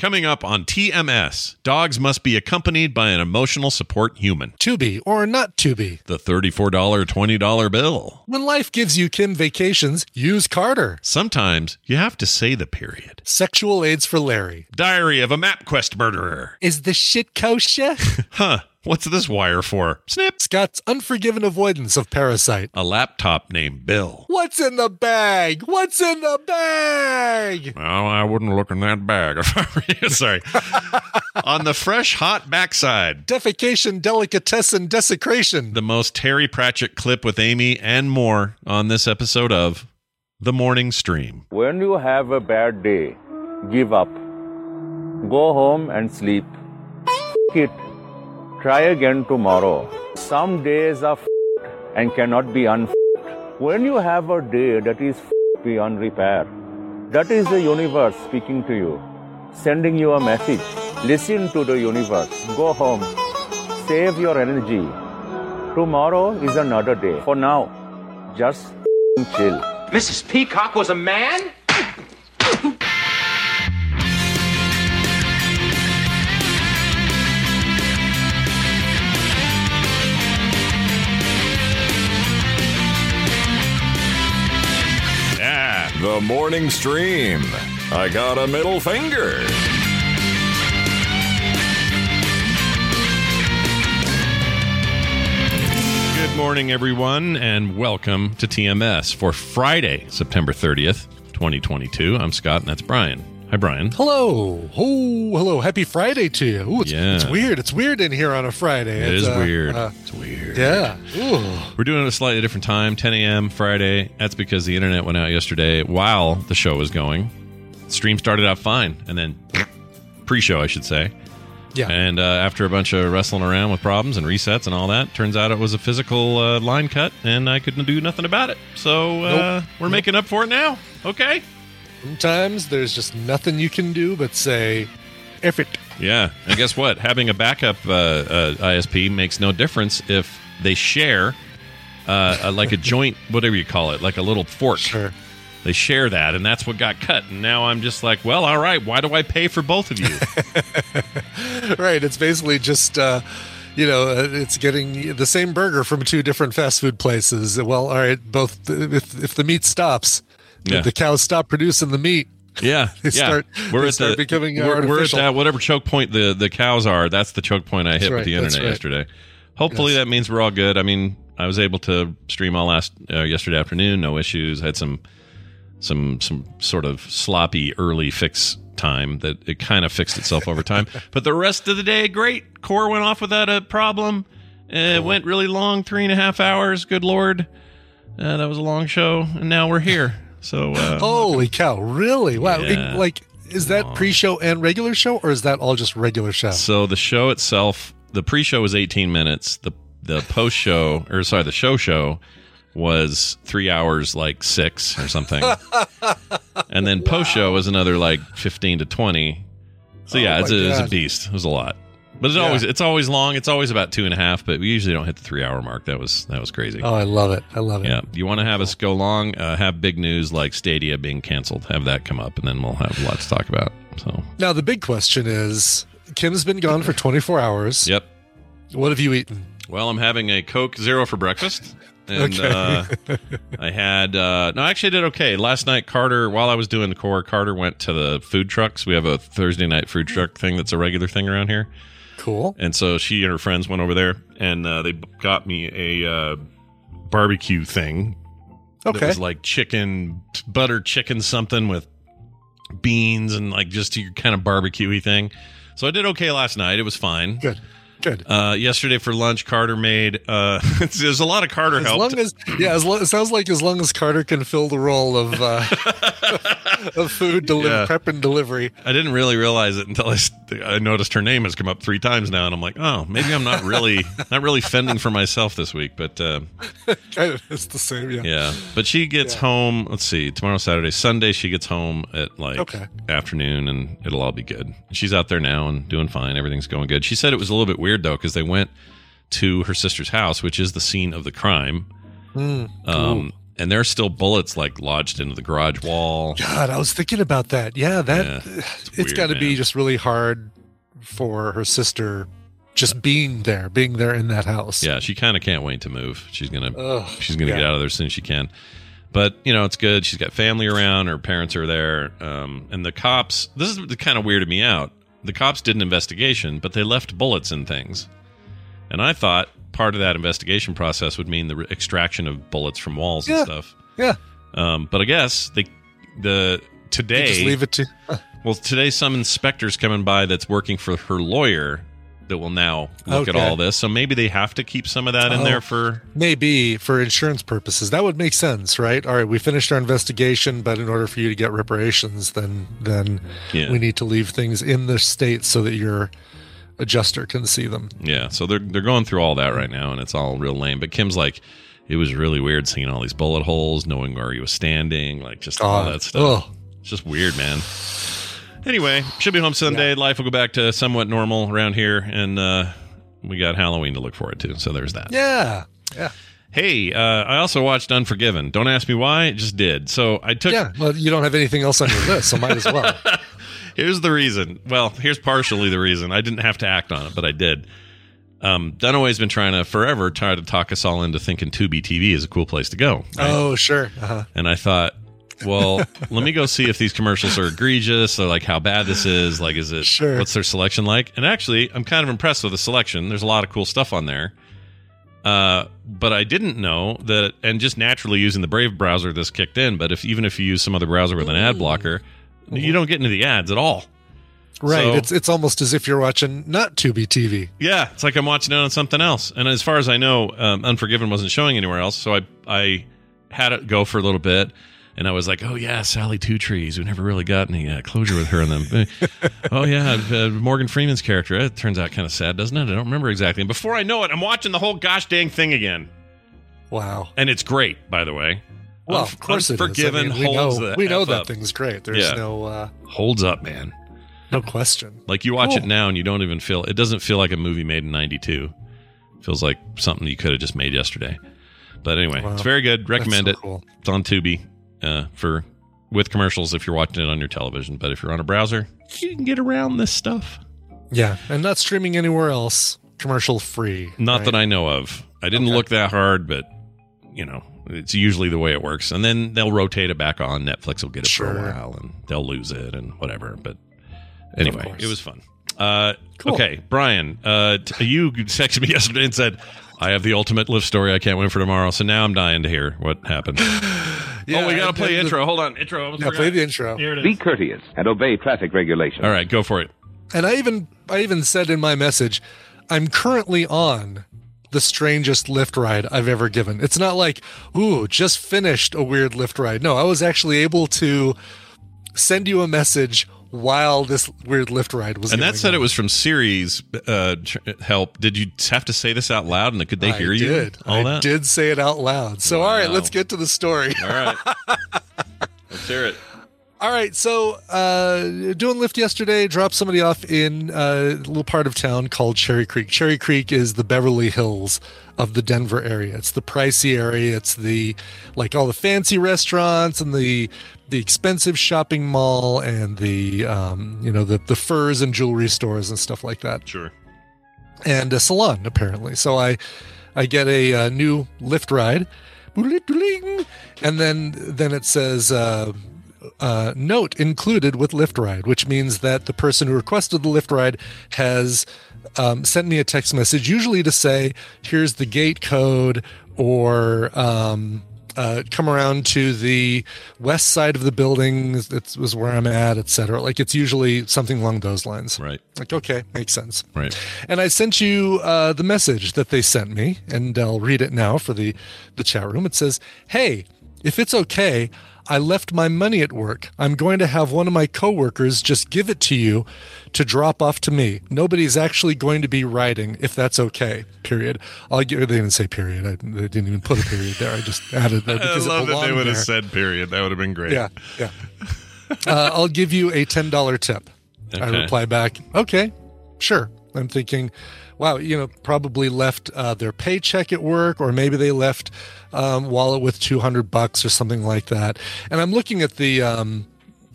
Coming up on TMS, dogs must be accompanied by an emotional support human. Tubi or not Tubi. The $34, $20 bill. When life gives you Kim vacations, use Carter. Sometimes you have to say the period. Sexual aids for Larry. Diary of a MapQuest murderer. Is the shit kosher? Huh, what's this wire for? Snip. Scott's unforgiven avoidance of parasite. A laptop named Bill. What's in the bag? What's in the bag? Well, I wouldn't look in that bag if I were you. Sorry. on the fresh, hot backside. Defecation, delicatessen, desecration. The most Terry Pratchett clip with Amy and more on this episode of The Morning Stream. When you have a bad day, give up. Go home and sleep. F- it. Try again tomorrow. Some days are and cannot be un. When you have a day that is beyond repair, that is the universe speaking to you, sending you a message. Listen to the universe. Go home. Save your energy. Tomorrow is another day. For now, just chill. Mrs. Peacock was a man? Morning stream. I got a middle finger. Good morning, everyone, and welcome to TMS for Friday, September 30th, 2022. I'm Scott, and that's Brian. Hi, Brian. Hello. Oh, hello. Happy Friday to you. Ooh, it's, Yeah. it's weird. It's weird in here on a Friday. It It's, is uh, weird. uh, it's weird. yeah. Ooh. We're doing it a slightly different time, 10 a.m. Friday. That's because the internet went out yesterday while the show was going. Stream started out fine, and then pre-show, I should say. Yeah. And uh, after a bunch of wrestling around with problems and resets and all that, turns out it was a physical uh, line cut, and I couldn't do nothing about it. So uh, Nope. we're making up for it now. Okay. Sometimes there's just nothing you can do but say, F it. Yeah, and guess what? Having a backup uh, uh, ISP makes no difference if they share, uh, like a joint, whatever you call it, like a little fork. Sure. They share that, and that's what got cut. And now I'm just like, well, all right. Why do I pay for both of you? right. It's basically just, uh, you know, uh, it's getting the same burger from two different fast food places. Well, all right, both. If if the meat stops, if Yeah. the cows stop producing the meat. Yeah, They yeah. start- we're at the becoming we're, we're at that whatever choke point the the cows are. That's the choke point I hit That's with the internet right. yesterday. Hopefully Yes. that means we're all good. I mean, I was able to stream all last uh, yesterday afternoon, no issues. I had some some some sort of sloppy early fix time that it kind of fixed itself over time. But the rest of the day, great. Core went off without a problem. Uh, It went really long, three and a half hours. Good lord, uh, that was a long show, and now we're here. So uh, Holy cow! Really? Wow! It- like, is that pre-show and regular show, or is that all just regular show? So the show itself, the pre-show was 18 minutes. The the post-show, or sorry, the show show was three hours, like six or something, and then post-show was another like 15 to 20. So yeah, Oh it's a, it's a beast. It was a lot, but it's Yeah. always it's always long. It's always about two and a half, but we usually don't hit the three-hour mark. That was that was crazy. Oh, I love it! I love it. Yeah, you want to have us go long, uh, have big news like Stadia being canceled, have that come up, and then we'll have a lot to talk about. So, Now the big question is: Kim's been gone for 24 hours. yep. What have you eaten? Well, I'm having a Coke Zero for breakfast. and Okay. uh, I had uh, no, actually, I did okay last night. Carter, while I was doing the core, Carter went to the food trucks. We have a Thursday night food truck thing that's a regular thing around here, Cool. and so she and her friends went over there, and uh, they got me a uh, barbecue thing. That Okay. was like chicken, butter chicken something with beans and like just your kind of barbecuey thing. So I did okay last night. It was fine. Good. Good. Uh, yesterday for lunch, Carter made. Uh, there's a lot of Carter As help. long as yeah, as it sounds like as long as Carter can fill the role of uh, of food deli- Yeah. prep and delivery. I didn't really realize it until I, I noticed her name has come up three times now, and I'm like, oh, maybe I'm not really not really fending for myself this week. But uh, Kind of, it's the same. Yeah. yeah, but she gets home. Let's see, tomorrow Saturday, Sunday she gets home at like Okay. afternoon, and it'll all be good. She's out there now and doing fine. Everything's going good. She said it was a little bit weird though because they went to her sister's house, which is the scene of the crime. Um, and are still bullets like lodged into the garage wall. God, I was thinking about that. Yeah, that Yeah, it's, it's weird, got to be just really hard for her sister just being there, being there in that house. Yeah, she kind of can't wait to move. She's gonna Ugh, she's gonna yeah. get out of there as soon as she can. But you know, it's good. She's got family around. Her parents are there, um, and the cops. This is kind of weirded me out. The cops did an investigation, but they left bullets in things, and I thought part of that investigation process would mean the re- extraction of bullets from walls Yeah. and stuff. Yeah. Um, but I guess they the You today just leave it to. well, today some inspector's coming by that's working for her lawyer that will now look at all this. So maybe they have to keep some of that in Oh. there for Maybe for insurance purposes, that would make sense, right? All right, we finished our investigation, but in order for you to get reparations, then then Yeah. we need to leave things in the state so that your adjuster can see them. yeah. So they're they're going through all that right now, and it's all real lame. But Kim's like, it was really weird seeing all these bullet holes, knowing where he was standing, like just all that stuff. Ugh. It's just weird, man. Anyway, should be home Sunday. Life will go back to somewhat normal around here, and uh, we got Halloween to look forward to. So there's that. Yeah, yeah, Hey, uh, I also watched Unforgiven. Don't ask me why, it just did. So I took. yeah. Well, you don't have anything else on your list, so might as well. Here's the reason. Well, here's partially the reason. I didn't have to act on it, but I did. Um, Dunaway's been trying to forever try to talk us all into thinking Tubi TV is a cool place to go. right? Oh, sure. Uh-huh. And I thought, well, let me go see if these commercials are egregious or like how bad this is. Like, is it Sure. what's their selection like? And actually, I'm kind of impressed with the selection. There's a lot of cool stuff on there. Uh, but I didn't know that, and just naturally using the Brave browser, this kicked in. But if even if you use some other browser with an ad blocker, you don't get into the ads at all. Right. So- it's it's almost as if you're watching not Tubi TV. Yeah, it's like I'm watching it on something else. And as far as I know, um, Unforgiven wasn't showing anywhere else, so I I had it go for a little bit, and I was like, oh yeah, Sally Two Trees. We never really got any uh, closure with her and them. oh yeah, uh, Morgan Freeman's character. It turns out kind of sad, doesn't it? I don't remember exactly. And before I know it, I'm watching the whole gosh dang thing again, Wow. and it's great, by the way. Well, Unf- of course it is. I Unforgiven mean, we holds know the we know F that up. thing's great. There's Yeah. no uh, holds up, man. no question. Like you watch Cool. it now and you don't even feel it doesn't feel like a movie made in 92. It feels like something you could have just made yesterday. But anyway, Wow. it's very good. Recommend That's it. cool. It's on Tubi uh, for with commercials if you're watching it on your television, but if you're on a browser, you can get around this stuff. Yeah, and not streaming anywhere else. Commercial free. Not that I know of. I didn't Okay. look that hard, but you know, it's usually the way it works. And then they'll rotate it back on. Netflix will get it for a while and they'll lose it and whatever. But anyway, it was fun. Uh, Cool. Okay, Brian, uh, t- you texted me yesterday and said, I have the ultimate Lyft story. I can't wait for tomorrow. So now I'm dying to hear what happened. Yeah, oh, we got to play and the- intro. Hold on. Intro. I almost Yeah, forgot. play the intro. Here it Be courteous and obey traffic regulations. All right, go for it. And I even I even said in my message, I'm currently on the strangest Lyft ride I've ever given. It's not like, ooh, just finished a weird Lyft ride. No, I was actually able to send you a message while this weird Lyft ride was And that said on. it was from Siri's uh, help. Did you have to say this out loud? And could they hear I you? Did. I that? did say it out loud. So all right, let's get to the story. All right. Let's hear it. All right, so uh, doing Lyft yesterday, dropped somebody off in uh, a little part of town called Cherry Creek. Cherry Creek is the Beverly Hills of the Denver area. It's the pricey area. It's the like all the fancy restaurants and the the expensive shopping mall and the um, you know the the furs and jewelry stores and stuff like that Sure. and a salon apparently. So I I get a, uh new Lyft ride, and then then it says uh, uh, note included with Lyft ride, which means that the person who requested the Lyft ride has um, sent me a text message, usually to say, "Here's the gate code," or um, uh, come around to the west side of the building. It was where I'm at, etc. Like it's usually something along those lines. Right. Like okay, makes sense. Right. And I sent you uh, the message that they sent me, and I'll read it now for the the chat room. It says, "Hey, if it's okay." I left my money at work. I'm going to have one of my coworkers just give it to you to drop off to me. Nobody's actually going to be riding, if that's okay. Period. I'll give. They didn't say period. I, they didn't even put a period there. I just added that because I love it that they would have said period. That would have been great. Yeah, yeah. uh, I'll give you a ten dollar tip. Okay. I reply back, okay, sure. I'm thinking, wow, you know, probably left uh, their paycheck at work, or maybe they left um, wallet with two hundred bucks or something like that. And I'm looking at the um,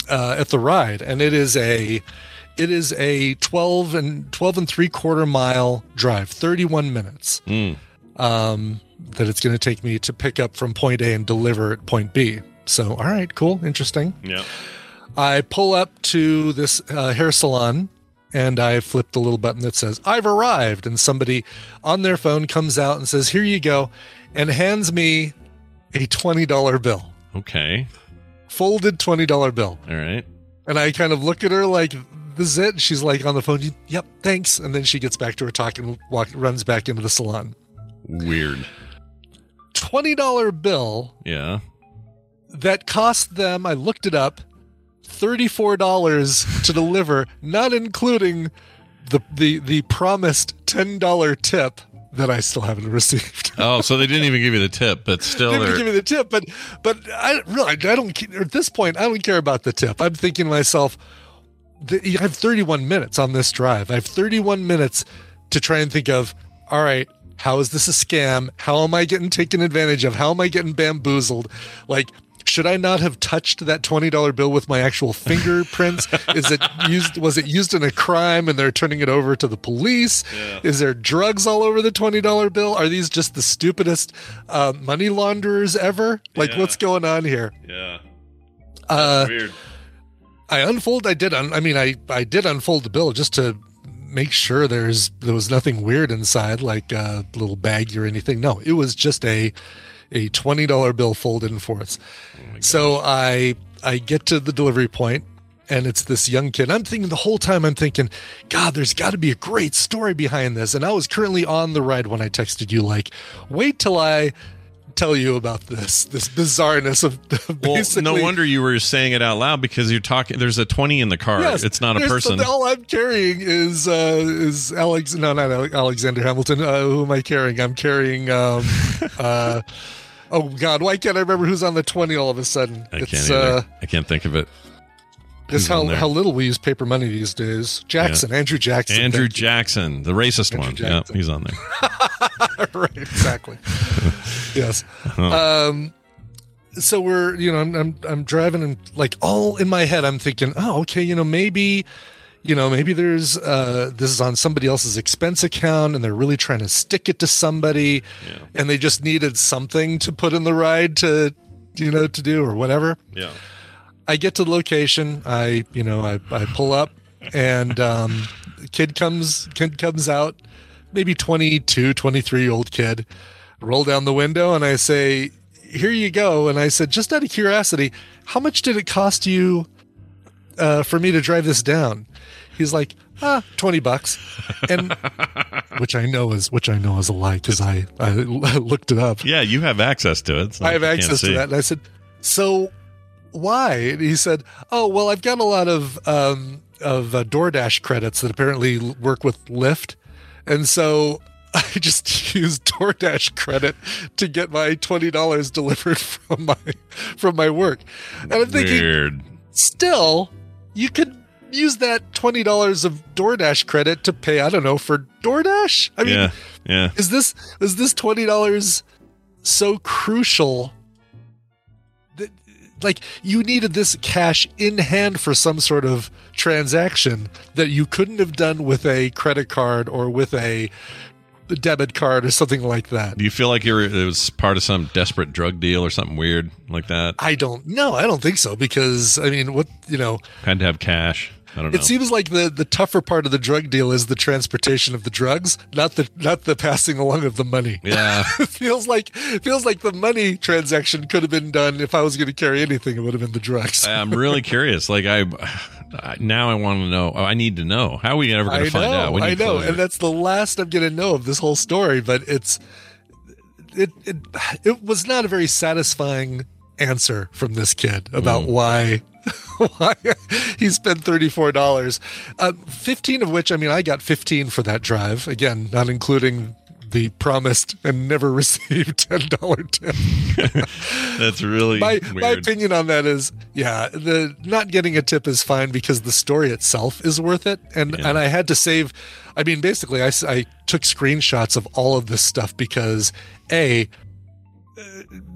uh, at the ride, and it is a it is a twelve and twelve and three quarter mile drive, thirty one minutes. Um, that it's going to take me to pick up from point A and deliver at point B. So, all right, cool, interesting. Yeah. I pull up to this uh, hair salon and I flip the little button that says, I've arrived. And somebody on their phone comes out and says, Here you go, and hands me a $20 bill, Okay. folded $20 bill. All right. And I kind of look at her like, This is it. She's like on the phone, Yep, thanks. And then she gets back to her talk and walk, runs back into the salon. Weird. $20 bill Yeah. that cost them, I looked it up, $34 to deliver, not including the the the promised $10 tip that I still haven't received. Oh, so they didn't even give you the tip, but still, They didn't give me the tip, but but I really I don't at this point I don't care about the tip. I'm thinking to myself, the, I have 31 minutes on this drive. I have 31 minutes to try and think of, all right, how is this a scam? How am I getting taken advantage of? How am I getting bamboozled? Like, should I not have touched that twenty dollar bill with my actual fingerprints? Is it used? Was it used in a crime and they're turning it over to the police? Is there drugs all over the twenty dollar bill? Are these just the stupidest uh, money launderers ever? Like, Yeah. what's going on here? yeah. Uh, Weird. I unfold. I did. Un, I mean, I I did unfold the bill just to make sure there's there was nothing weird inside, like a little baggie or anything. No, it was just a a twenty dollar bill folded in fourths. Oh so I I get to the delivery point, and it's this young kid. I'm thinking the whole time. I'm thinking, God, there's got to be a great story behind this. And I was currently on the ride when I texted you, like, wait till I tell you about this this bizarreness of Well, no wonder you were saying it out loud because you're talking. There's a twenty in the car. Yes, it's not a person. All I'm carrying is uh, is Alex. No, not Alexander Hamilton. Uh, who am I carrying? I'm carrying. Um, uh, oh God, why can't I remember who's on the twenty all of a sudden? I can't. either. uh, I can't think of it. Just how how little we use paper money these days. Jackson, Andrew Jackson. Andrew. Jackson, the racist Andrew one. Jackson. Yeah, he's on there. right, exactly. yes. Um, so we're, you know, I'm, I'm, I'm driving and like all in my head, I'm thinking, oh, okay, you know, maybe, you know, maybe there's, uh, this is on somebody else's expense account and they're really trying to stick it to somebody and they just needed something to put in the ride to, you know, to do or whatever. Yeah. I get to the location. I, you know, I, I pull up and um, kid comes kid comes out, maybe 22, 23 year old kid. Roll down the window and I say, "Here you go." And I said, just out of curiosity, how much did it cost you uh, for me to drive this down? He's like, ah, 20 bucks. And which I know is which I know is a lie because I, I looked it up. Yeah, you have access to it. I have like you can't access to that. And I said, so why? And he said, oh, well, I've got a lot of, um, of uh, DoorDash credits that apparently work with Lyft. And so I just used DoorDash credit to get my $20 delivered from my, from my work. And I'm thinking, Weird. still, you could use that $20 of DoorDash credit to pay, I don't know, for DoorDash? I mean, yeah, yeah. is this is this twenty dollars so crucial like you needed this cash in hand for some sort of transaction that you couldn't have done with a credit card or with a debit card or something like that. Do you feel like you're it was part of some desperate drug deal or something weird like that? I don't know. I don't think so because I mean, what you know, Had to have cash. I don't know. it seems like the the tougher part of the drug deal is the transportation of the drugs, not the not the passing along of the money. yeah. it feels like feels like the money transaction could have been done if I was going to carry anything. It would have been the drugs. I'm really curious. Like I, I now I want to know. oh, I need to know. How are we ever going to find know, out? I know, closure. and that's the last I'm going to know of this whole story. But it's it it it was not a very satisfying answer from this kid about Mm. why why he spent thirty four dollars, uh, fifteen of which I mean I got fifteen for that drive. Again, not including the promised and never received ten dollar tip. That's really my weird. my opinion on that is yeah the not getting a tip is fine because the story itself is worth it and Yeah. and i had to save i mean basically I I took screenshots of all of this stuff because a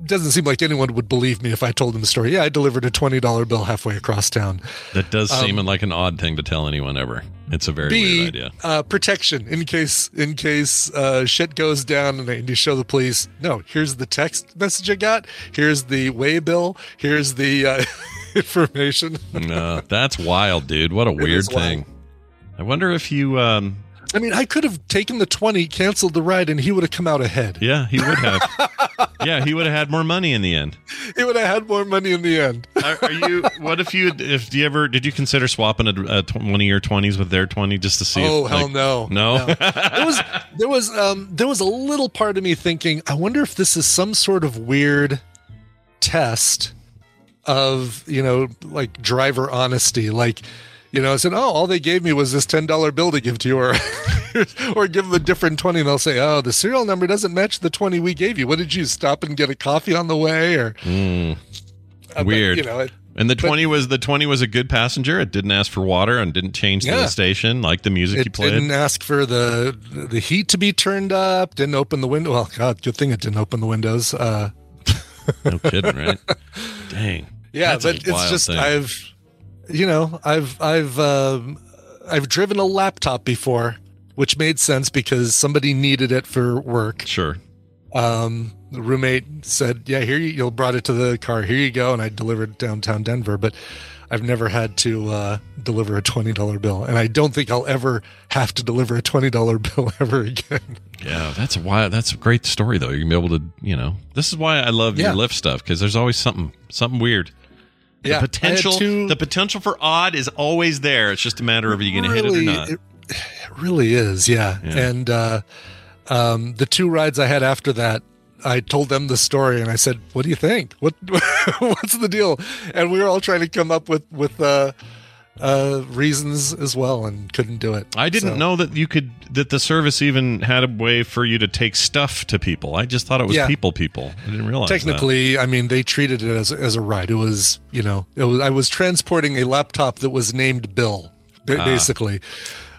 doesn't seem like anyone would believe me if I told them the story. Yeah, I delivered a twenty dollar bill halfway across town. That does seem like an odd thing to tell anyone ever. It's a very Um, B weird idea. uh, protection in case in case uh, shit goes down and they need to show the police. No, here's the text message I got. Here's the way bill. Here's the uh, information. No, that's wild, dude. What a weird is wild. thing. I wonder if you. um I mean, I could have taken the 20, canceled the ride, and he would have come out ahead. Yeah, he would have. yeah, he would have had more money in the end. He would have had more money in the end. Are, are you? What if you? If you ever did you consider swapping a, a tw- one of your twenties with their twenty just to see? oh, if, hell like- no. No. there was there was um there was a little part of me thinking, I wonder if this is some sort of weird test of, you know, like driver honesty. Like, you know, I said, Oh, all they gave me was this ten dollar bill to give to you or or give them a different twenty and they'll say, Oh, the serial number doesn't match the twenty we gave you. What did you stop and get a coffee on the way? Or Uh, but, Weird. you know, it, And the But- twenty was the twenty was a good passenger. It didn't ask for water and didn't change Yeah. the station like the music you it played. didn't ask for the the heat to be turned up. Didn't open the window. Well, God, good thing it didn't open the windows. Uh, No kidding, right? Dang. yeah, That's but it's just thing. I've, you know, I've I've um, I've driven a laptop before, which made sense because somebody needed it for work. Sure. Um, the roommate said, "Yeah, here you, you brought it to the car. Here you go," and I delivered downtown Denver. But I've never had to uh, deliver a twenty dollar bill, and I don't think I'll ever have to deliver a twenty dollar bill ever again. Yeah, that's a wild. That's a great story, though. You're gonna be able to, you know, this is why I love Yeah. your Lyft stuff because there's always something, something weird. The Yeah, potential, two- the potential for odd is always there. It's just a matter of are you gonna hit it or not. It, it really is, yeah. Yeah. And uh, um, the two rides I had after that, I told them the story and I said, "What do you think? What what's the deal?" And we were all trying to come up with with uh, uh, reasons as well, and couldn't do it. I didn't So- know that you could that the service even had a way for you to take stuff to people. I just thought it was Yeah. people, people. I didn't realize that. Technically, I mean, they treated it as as a ride. It was, you know, it was. I was transporting a laptop that was named Bill, Ah. basically.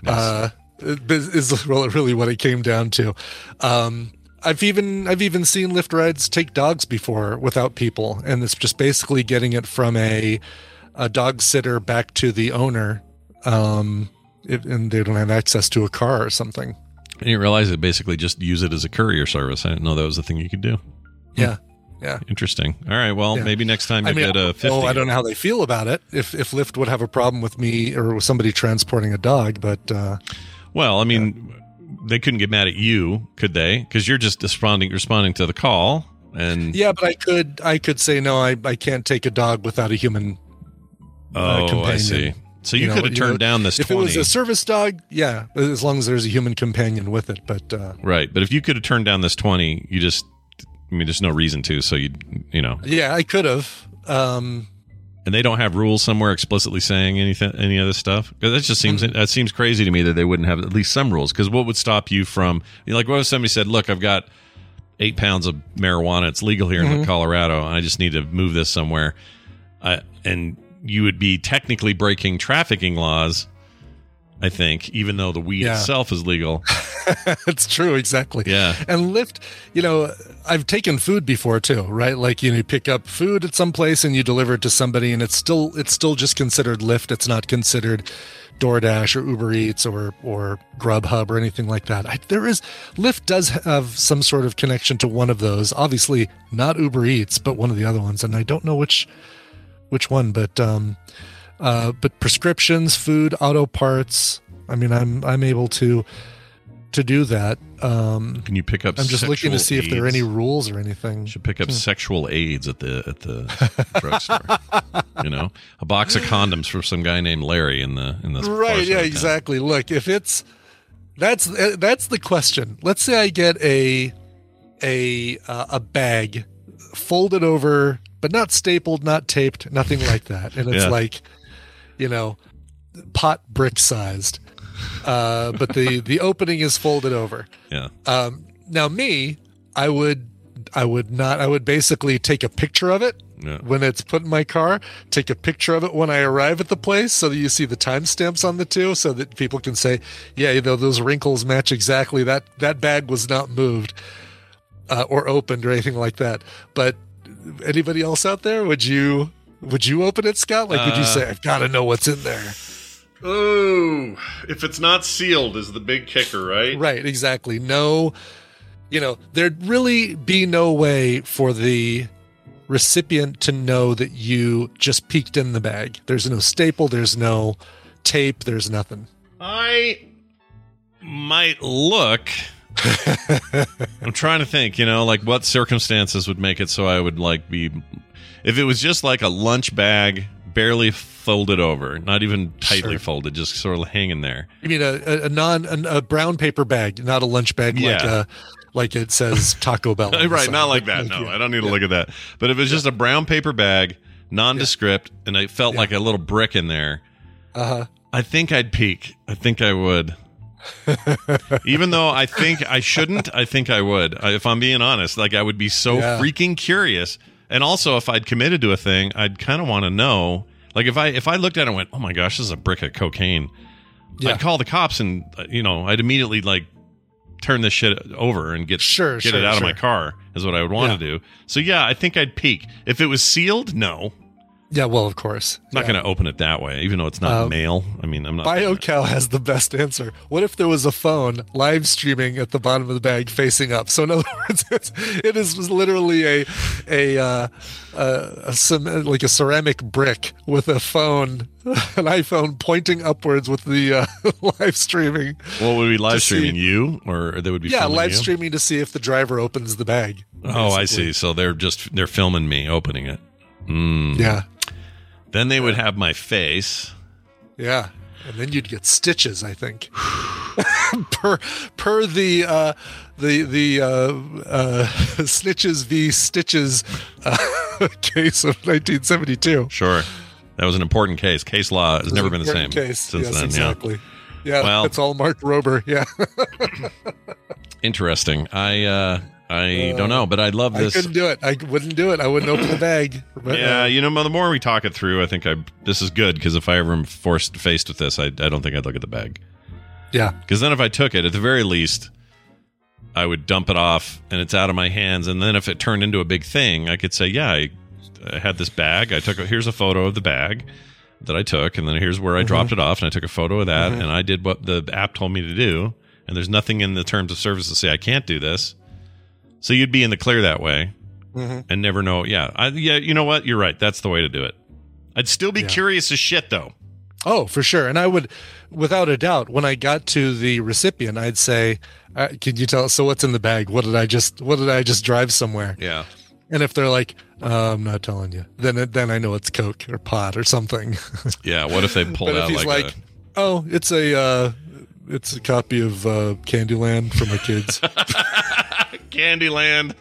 Uh, it- is really really what it came down to. Um, I've even I've even seen Lyft rides take dogs before without people, and it's just basically getting it from a a dog sitter back to the owner. Um, if, and they don't have access to a car or something. I didn't realize it basically just use it as a courier service. I didn't know that was a thing you could do. Yeah, yeah. Interesting. All right. Well, Yeah. maybe next time you I mean, get a fifty. oh, I don't know how they feel about it. If if Lyft would have a problem with me or with somebody transporting a dog, but uh, Well, I mean, they couldn't get mad at you, could they? Because you're just responding responding to the call, and yeah, but I could I could say no, I I can't take a dog without a human. Oh, I see. So you, know, could have you know, turned down this If twenty, it was a service dog, yeah, as long as there's a human companion with it. But uh, right? But if you could have turned down this twenty, you just, I mean, there's no reason to. So you, you know, yeah, I could have. Um, and they don't have rules somewhere explicitly saying anything, any of this stuff. Because that just seems that seems crazy to me that they wouldn't have at least some rules. Because what would stop you from, you know, like, what if somebody said, "Look, I've got eight pounds of marijuana. It's legal here in Colorado. I just need to move this somewhere," I, and you would be technically breaking trafficking laws. I think, even though the weed Yeah. itself is legal. it's true, exactly. Yeah. And Lyft, you know, I've taken food before too, right? Like you know, you pick up food at some place and you deliver it to somebody, and it's still it's still just considered Lyft. It's not considered DoorDash or Uber Eats or or Grubhub or anything like that. I, there is Lyft does have some sort of connection to one of those. Obviously, not Uber Eats, but one of the other ones, and I don't know which which one. But um, uh, but prescriptions, food, auto parts. I mean, I'm I'm able to to do that. Um, Can you pick up? I'm just looking to see sexual if there are any rules or anything. You Should pick up sexual aids at the at the drugstore. you know, a box of condoms for some guy named Larry in the in the right yeah of town. exactly look if it's that's that's the question let's say i get a a uh, a bag folded over but not stapled not taped nothing like that and it's Yeah. like you know pot brick sized uh but the the opening is folded over Yeah, um now me i would i would not i would basically take a picture of it yeah. when it's put in my car, take a picture of it when I arrive at the place so that you see the timestamps on the two so that people can say, yeah, you know, those wrinkles match exactly that that bag was not moved uh, or opened or anything like that. But anybody else out there, would you would you open it, Scott? Like would you Uh, say, I've got to know what's in there? Oh, if it's not sealed, is the big kicker, right? Right, exactly. No, you know, there'd really be no way for the recipient to know that you just peeked in the bag. There's no staple, there's no tape, there's nothing. I might look. I'm trying to think, you know, like what circumstances would make it so I would like be if it was just like a lunch bag barely folded over, not even tightly Sure. folded, just sort of hanging there. You mean a, a, a non a, a brown paper bag, not a lunch bag like Yeah. a like it says Taco Bell. right, not like that. No, yeah, I don't need to yeah. look at that. But if it it's just a brown paper bag, nondescript, and I felt like a little brick in there, Uh-huh. I think I'd peek. I think I would. Even though I think I shouldn't, I think I would. If I'm being honest, like I would be so Yeah. freaking curious. And also, if I'd committed to a thing, I'd kind of want to know. Like if I if I looked at it and went, "Oh my gosh, this is a brick of cocaine," Yeah. I'd call the cops and uh, you know I'd immediately like turn this shit over and get Sure, get sure, it out of my car is what I would want Yeah. to do. So yeah, I think I'd peek. If it was sealed, no, Yeah, well, of course. I'm not Yeah. going to open it that way, even though it's not Um, mail. I mean, I'm not. BioCow has the best answer. What if there was a phone live streaming at the bottom of the bag facing up? So in other words, it's, it is literally a a, uh, a, a like a ceramic brick with a phone, an iPhone pointing upwards with the uh, live streaming. What would be live to see- streaming you, or they would be Yeah, live you? streaming to see if the driver opens the bag. Oh, I see. So they're just they're filming me opening it. Mm. Yeah, Then they would have my face. yeah, and then you'd get stitches. I think per per the uh, the the uh, uh, snitches v stitches uh, case of 1972. Sure, that was an important case. Case law has never been the same Case. since yes, then. exactly. Yeah, Well- it's all Mark Rober. Yeah, Yeah, interesting. I uh, I don't know, but I love I this. couldn't do it. I wouldn't do it. I wouldn't open the bag. But, Yeah, uh, you know, the more we talk it through, I think I this is good because if I ever am forced faced with this, I I don't think I'd look at the bag. yeah, Because then if I took it, at the very least, I would dump it off and it's out of my hands. And then if it turned into a big thing, I could say, yeah, I, I had this bag. I took a, here's a photo of the bag that I took, and then here's where I dropped it off, and I took a photo of that, and I did what the app told me to do. And there's nothing in the terms of service to say I can't do this. So you'd be in the clear that way and never know. Yeah, I, yeah. You know what? You're right. That's the way to do it. I'd still be Yeah. curious as shit though. Oh, for sure. And I would, without a doubt, when I got to the recipient, I'd say, uh, "Can you tell? So what's in the bag? What did I just? What did I just drive somewhere?" Yeah. And if they're like, uh, "I'm not telling you," then it, then I know it's coke or pot or something. Yeah. What if they pulled if out he's like, like, "Oh, it's a uh, it's a copy of uh, Candyland for my kids," Candyland?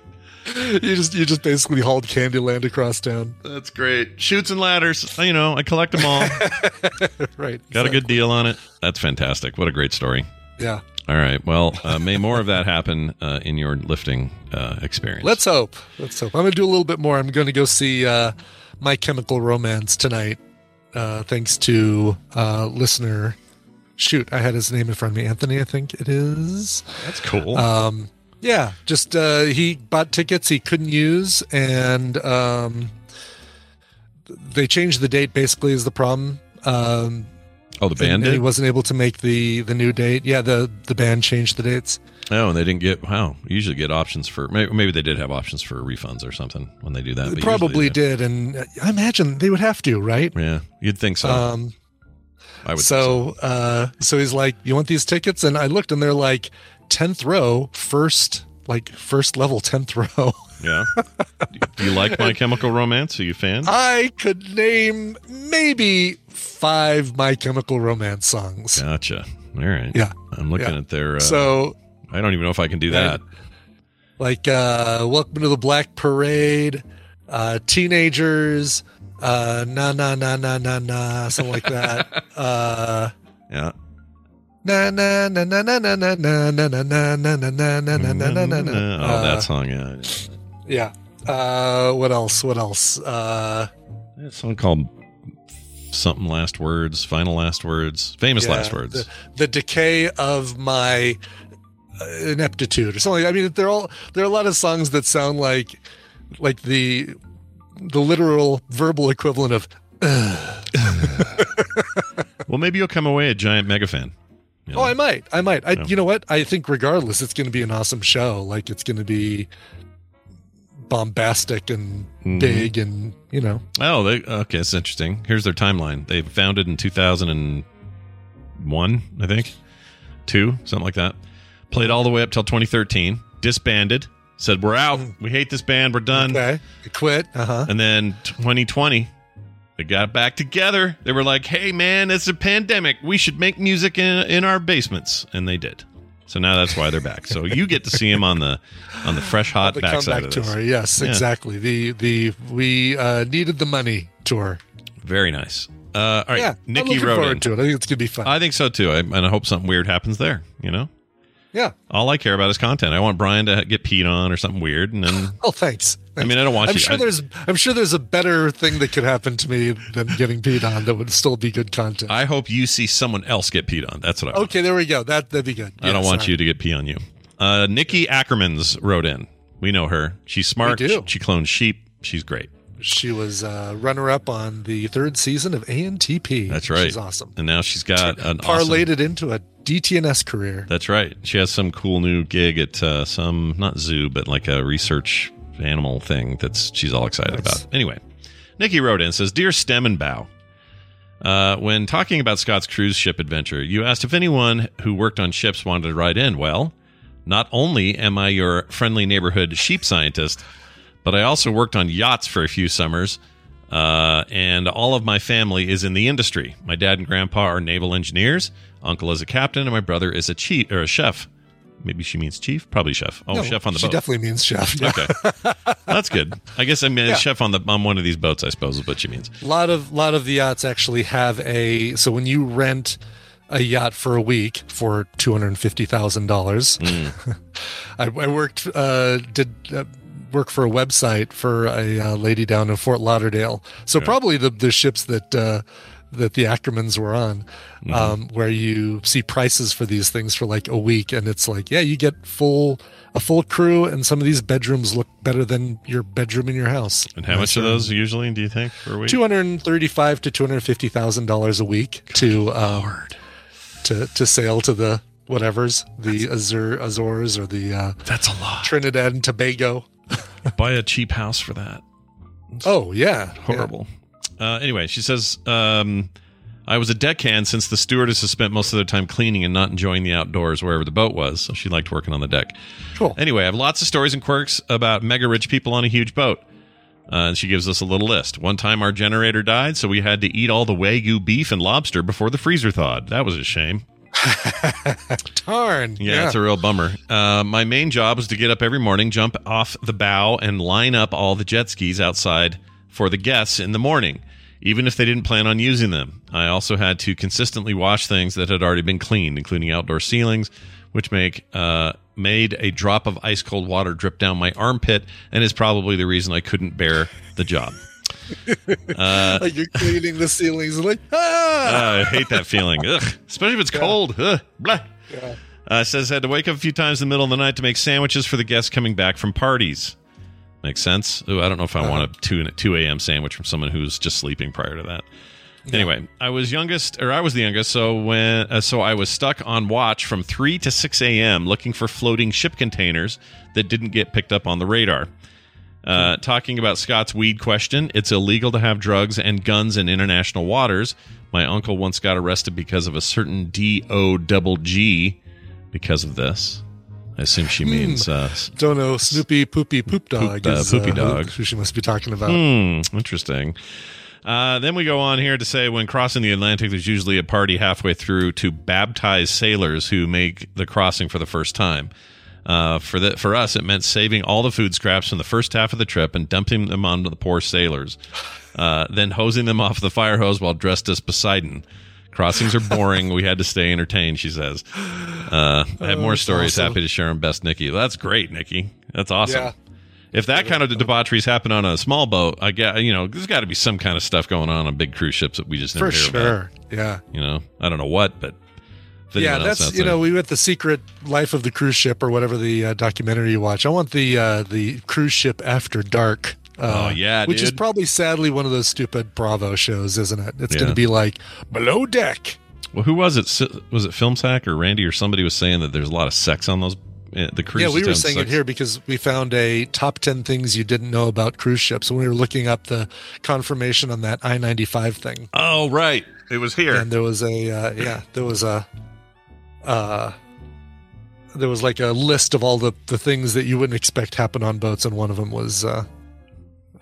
you just you just basically hauled Candyland across town, That's great. Chutes and ladders. You know, I collect them all. right? Got a good deal on it. That's fantastic. What a great story. Yeah. All right. Well, uh, may more of that happen uh, in your lifting uh, experience. Let's hope. Let's hope. I'm going to do a little bit more. I'm going to go see uh, My Chemical Romance tonight, uh, thanks to uh, listener. Shoot, I had his name in front of me. Anthony, I think it is. That's cool. Um, yeah, just uh, he bought tickets he couldn't use, and um, they changed the date. Basically, is the problem. Um, Oh, the band and, and he wasn't able to make the the new date. Yeah, the the band changed the dates. Oh, and they didn't get. Wow, you usually get options for. Maybe, maybe they did have options for refunds or something when they do that. They probably did, and I imagine they would have to, right? Yeah, you'd think so. Um, I would. so uh, so he's like, "You want these tickets?" And I looked, and they're like tenth row, first like first level, tenth row. yeah. do you like My Chemical Romance? Are you a fan? I could name maybe five My Chemical Romance songs. Gotcha. All right. Yeah. I'm looking Yeah. at their. Uh, So I don't even know if I can do that. like uh welcome to the black parade uh teenagers uh na na na na na na something like that uh Yeah. na na na na na na na na na na na na na na na na na na na Oh, Uh, that song. Yeah. yeah uh what else what else uh That song called something last words, final last words, famous yeah, last words. the, the decay of my uh, ineptitude or something i mean they're all there are a lot of songs that sound like like the the literal verbal equivalent of well, maybe you'll come away a giant mega fan. You know? Oh, I might. I might. I. You know what? I think regardless, it's going to be an awesome show. Like it's going to be bombastic and Mhm. big, and you know, Oh, they, okay, it's interesting. Here's their timeline. They founded in 2001, I think, two, something like that. Played all the way up till 2013. Disbanded. Said we're out. We hate this band. We're done. okay, quit. Uh huh. And then 2020, they got back together. They were like, "Hey, man, it's a pandemic. We should make music in in our basements," and they did. So now that's why they're back. So you get to see them on the on the fresh hot The backside comeback of this. tour. Yes, Yeah. exactly. The the we uh, needed the money tour. Very nice. Uh, all right, yeah, I'm looking wrote forward in. to it. I think it's gonna be fun. I think so too. I, and I hope something weird happens there. You know, yeah. all I care about is content. I want Brian to get peed on or something weird, and then Oh, thanks. I mean, I don't want I'm you. sure I- there's I'm sure there's a better thing that could happen to me than getting peed on that would still be good content. I hope you see someone else get peed on. That's what I want. okay, there we go. That that'd be good. I don't want all you to get pee on you. Uh, Nikki Ackermans wrote in. We know her. She's smart. Do. She clones sheep. She's great. She was uh, runner up on the third season of ANTP. That's right. She's awesome. And now she's got an Parlayed awesome. it into a DTNS career. That's right. She has some cool new gig at uh, some not zoo, but like a research animal thing that's she's all excited Nice. about. Anyway, Nikki wrote in says, "Dear Stem and Bow." Uh, when talking about Scott's cruise ship adventure, you asked if anyone who worked on ships wanted to write in. Well, not only am I your friendly neighborhood sheep scientist, but I also worked on yachts for a few summers, uh, and all of my family is in the industry. My dad and grandpa are naval engineers. Uncle is a captain, and my brother is a chief or a chef. Maybe she means chief, probably chef. Oh, No, chef on the she boat. definitely means chef. Yeah. Okay, that's good. I guess I mean Yeah. chef on the on one of these boats. I suppose is what she means. A lot of lot of the yachts actually have a so when you rent a yacht for a week for two hundred fifty thousand dollars. Hmm. I, I worked uh, did uh, work for a website for a uh, lady down in Fort Lauderdale. So probably the the ships that. Uh, that the Ackermans were on, Mm-hmm. um, where you see prices for these things for like a week, and it's like, yeah, you get full a full crew, and some of these bedrooms look better than your bedroom in your house. And how much are those usually? Do you think for a week? Two hundred thirty-five to two hundred fifty thousand dollars a week to um, to to sail to the whatever's the Azure Azores or the uh, That's a lot. Trinidad and Tobago. Buy a cheap house for that. Oh yeah, Horrible. Uh, anyway, she says, um, I was a deckhand since the stewardess has spent most of their time cleaning and not enjoying the outdoors wherever the boat was, so she liked working on the deck. Cool. Anyway, I have lots of stories and quirks about mega rich people on a huge boat. Uh, and she gives us a little list. One time our generator died, so we had to eat all the Wagyu beef and lobster before the freezer thawed. That was a shame. Darn. Yeah, it's a real bummer. Uh, my main job was to get up every morning, jump off the bow, and line up all the jet skis outside for the guests in the morning, even if they didn't plan on using them. I also had to consistently wash things that had already been cleaned, including outdoor ceilings, which make uh, made a drop of ice cold water drip down my armpit, and is probably the reason I couldn't bear the job. Like you're cleaning the ceilings like ah. Uh, I hate that feeling. Ugh. Especially if it's cold. Ugh. Blah. Uh, says had to wake up a few times in the middle of the night to make sandwiches for the guests coming back from parties. Makes sense. Ooh, I don't know if I want a two two a.m. sandwich from someone who's just sleeping prior to that. Anyway, I was youngest, or I was the youngest, so when uh, so I was stuck on watch from three to six a.m. looking for floating ship containers that didn't get picked up on the radar. Uh, talking about Scott's weed question, it's illegal to have drugs and guns in international waters. My uncle once got arrested because of a certain D O double G because of this. I assume she means uh, Don't know. Snoopy Poopy Poop Dog. Poop- uh, is, Poopy who- Dog. Who she must be talking about. Hmm, interesting. Uh, then we go on here to say when crossing the Atlantic, there's usually a party halfway through to baptize sailors who make the crossing for the first time. Uh, for the, for us, it meant saving all the food scraps from the first half of the trip and dumping them onto the poor sailors, uh, then hosing them off the fire hose while dressed as Poseidon. Crossings are boring. we had to stay entertained, she says. Uh, I have more that's stories. awesome. Happy to share them. Best, Nikki. That's great, Nikki. That's awesome. Yeah. If that kind of debaucheries happen on a small boat, I get you know there's got to be some kind of stuff going on on big cruise ships that we just never For hear about. Yeah. You know, I don't know what, but Yeah, else that's you know we went the secret life of the cruise ship or whatever the uh, documentary you watch. I want the uh, the cruise ship after dark. Uh, Oh, yeah, which is probably sadly one of those stupid Bravo shows, isn't it? It's Yeah. going to be like below deck. Well, who was it? Was it Film Sack or Randy or somebody was saying that there's a lot of sex on those uh, the cruise. Ships. Yeah, we were saying sex. it here because we found a top 10 things you didn't know about cruise ships when we were looking up the confirmation on that I 95 thing. Oh, right, it was here. And there was a, uh, yeah, there was a, uh, there was like a list of all the, the things that you wouldn't expect happen on boats, and one of them was, uh,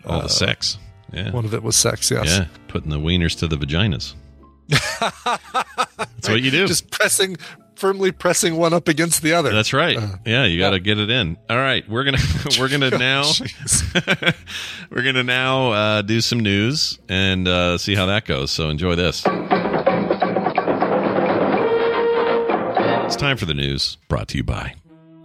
All uh, the sex. Yeah. one of it was sex, yes. Yeah, putting the wieners to the vaginas. That's what you do. Just pressing, firmly pressing one up against the other. That's right. Uh, yeah, you got to get it in. All right, we're gonna we're gonna now we're gonna now uh, do some news and uh, see how that goes. So enjoy this. It's time for the news, brought to you by.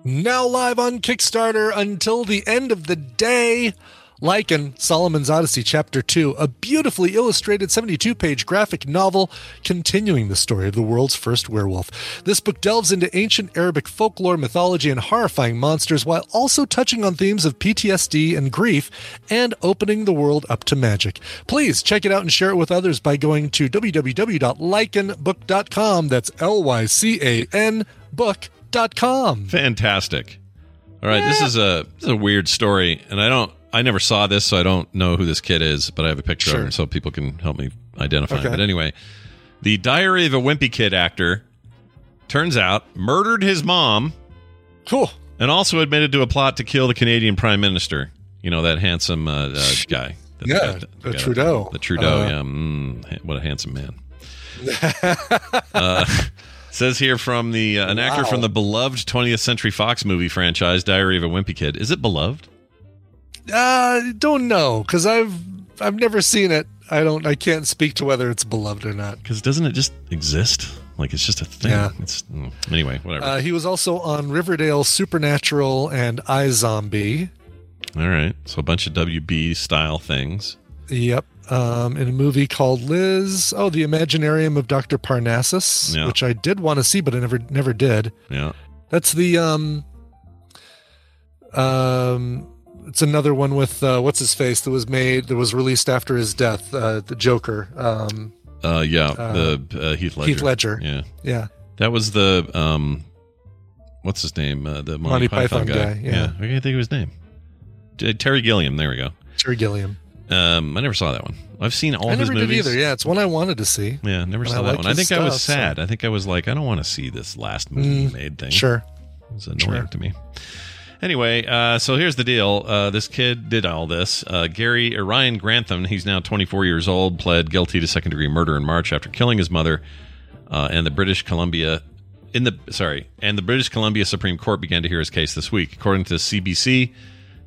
Now live on Kickstarter until the end of the day. Lycan, Solomon's Odyssey, Chapter 2, a beautifully illustrated 72 page graphic novel continuing the story of the world's first werewolf. This book delves into ancient Arabic folklore, mythology, and horrifying monsters while also touching on themes of PTSD and grief and opening the world up to magic. Please check it out and share it with others by going to www.lycanbook.com. That's L Y C A N book.com. Fantastic. All right, this is a this is a weird story, and I don't I never saw this, so I don't know who this kid is, but I have a picture of him, so people can help me identify. him. But anyway, the Diary of a Wimpy Kid actor turns out murdered his mom Cool. and also admitted to a plot to kill the Canadian Prime Minister. You know that handsome uh, uh, guy. That- Yeah, that- uh, that- Trudeau. The Trudeau. Uh, yeah, mm, what a handsome man. uh, says here from the uh, an actor Wow. from the beloved 20th Century Fox movie franchise, Diary of a Wimpy Kid. Is it beloved? Uh, don't know because I've I've never seen it. I don't. I can't speak to whether it's beloved or not. Because doesn't it just exist? Like it's just a thing. Yeah. It's mm, anyway, whatever. Uh, he was also on Riverdale, Supernatural, and iZombie. All right, so a bunch of WB style things. Yep. Um, in a movie called Liz. Oh, the Imaginarium of Dr. Parnassus, Yeah. which I did want to see, but I never never did. Yeah. That's the um um. It's another one with uh, what's his face that was made that was released after his death. Uh, the Joker. Um, Uh, yeah. Uh, the uh, Heath Ledger. Heath Ledger. Yeah. yeah. That was the um, what's his name? Uh, the Monty, Monty Python, Python guy. guy, yeah. I can't think of his name. Terry Gilliam. There we go. Terry Gilliam. Um, I never saw that one. I've seen all I his never did movies. either. Yeah, it's one I wanted to see. Yeah, never saw I that one. I think I was stuff, so- sad. I think I was like, I don't want to see this last movie Mm, made thing. Sure. It's annoying Sure. to me. Anyway, uh, so here's the deal. Uh, this kid did all this. Uh, Gary uh, Ryan Grantham, he's now 24 years old, pled guilty to second degree murder in March after killing his mother. Uh, and the British Columbia, in the sorry, and the British Columbia Supreme Court began to hear his case this week. According to CBC,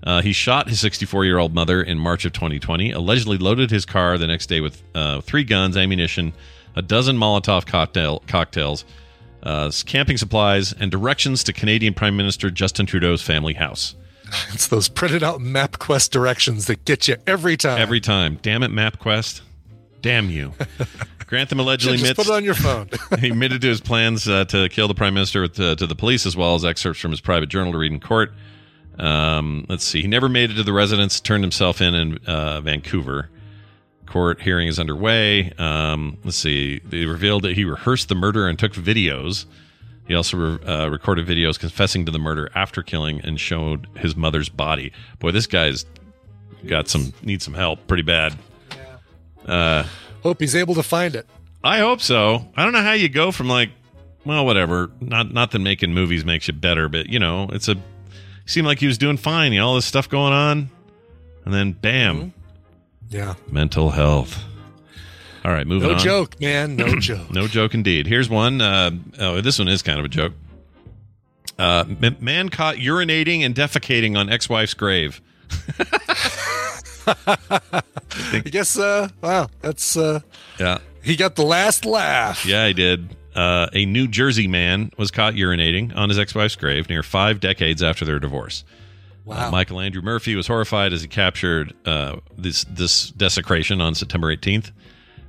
uh, he shot his 64 year old mother in March of 2020. Allegedly loaded his car the next day with uh, three guns, ammunition, a dozen Molotov cocktail cocktails uh, camping supplies, and directions to Canadian Prime Minister Justin Trudeau's family house. It's those printed out MapQuest directions that get you every time. Every time. Damn it, MapQuest. Damn you. Grantham allegedly Just admits put it on your phone. he admitted to his plans uh, to kill the prime minister with, uh, to the police, as well as excerpts from his private journal to read in court. Um, let's see. He never made it to the residence. Turned himself in in uh, Vancouver. Court hearing is underway. Um, let's see. They revealed that he rehearsed the murder and took videos. He also re- uh, recorded videos confessing to the murder after killing and showed his mother's body. Boy, this guy's got some needs some help pretty bad. Uh, Hope he's able to find it. I hope so. I don't know how you go from like, well, whatever. Not not that making movies makes you better, but you know, it's a. Seemed like he was doing fine. You know, all this stuff going on, and then bam, Yeah. mental health. All right, moving No on. No joke, man. No joke. No joke indeed. Here's one. Uh, oh, this one is kind of a joke. Uh, m- man caught urinating and defecating on ex-wife's grave. I guess. Uh, wow. That's. Uh, Yeah, he got the last laugh. yeah, he did. Uh, a New Jersey man was caught urinating on his ex-wife's grave near five decades after their divorce. Wow. Uh, Michael Andrew Murphy was horrified as he captured uh, this this desecration on September 18th.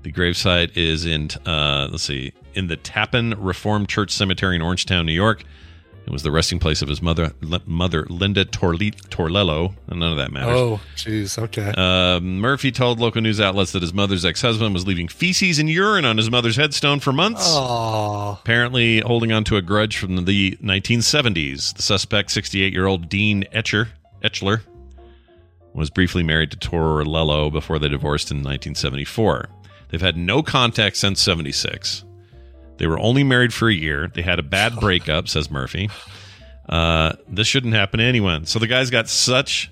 The gravesite is in uh, let's see in the Tappan Reformed Church Cemetery in Orangetown, New York. It was the resting place of his mother, L- mother Linda Torle- Torlello. and None of that matters. Oh, jeez. Okay. Uh, Murphy told local news outlets that his mother's ex-husband was leaving feces and urine on his mother's headstone for months. Oh. Apparently, holding on to a grudge from the 1970s, the suspect, 68 year old Dean Etcher, Etchler, was briefly married to Torello before they divorced in 1974. They've had no contact since 76. They were only married for a year. They had a bad breakup, says Murphy. Uh, this shouldn't happen to anyone. So the guy's got such.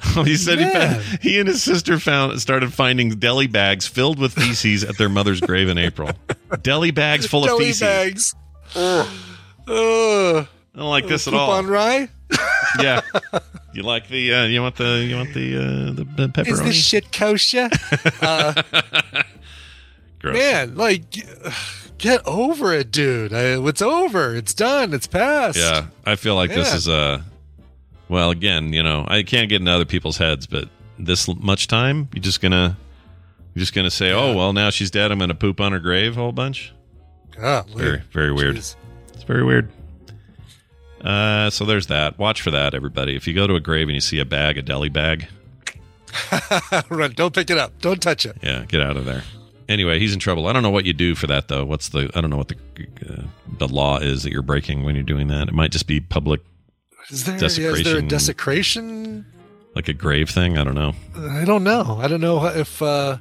he said he, found, he and his sister found started finding deli bags filled with feces at their mother's grave in April. Deli bags full of feces. bags. Ugh. I don't like this at all. on rye? yeah. You like the uh, you want the you want the uh, the, the pepperoni? Is this shit kosher? uh, Gross. man, like, get over it, dude. I, it's over. It's done. It's past. Yeah, I feel like this Yeah. is uh well again, you know, I can't get into other people's heads, but this much time, you're just gonna you're just gonna say, "Oh, well, now she's dead. I'm gonna poop on her grave a whole bunch." Golly. Very very weird. Jeez. It's very weird. Uh, so there's that. Watch for that, everybody. If you go to a grave and you see a bag, a deli bag, Run. Don't pick it up. Don't touch it. yeah, get out of there. Anyway, he's in trouble. I don't know what you do for that though. What's the? I don't know what the uh, the law is that you're breaking when you're doing that. It might just be public, Is there, yeah, is there a Desecration. desecration? like a grave thing. I don't know. I don't know. I don't know if. uh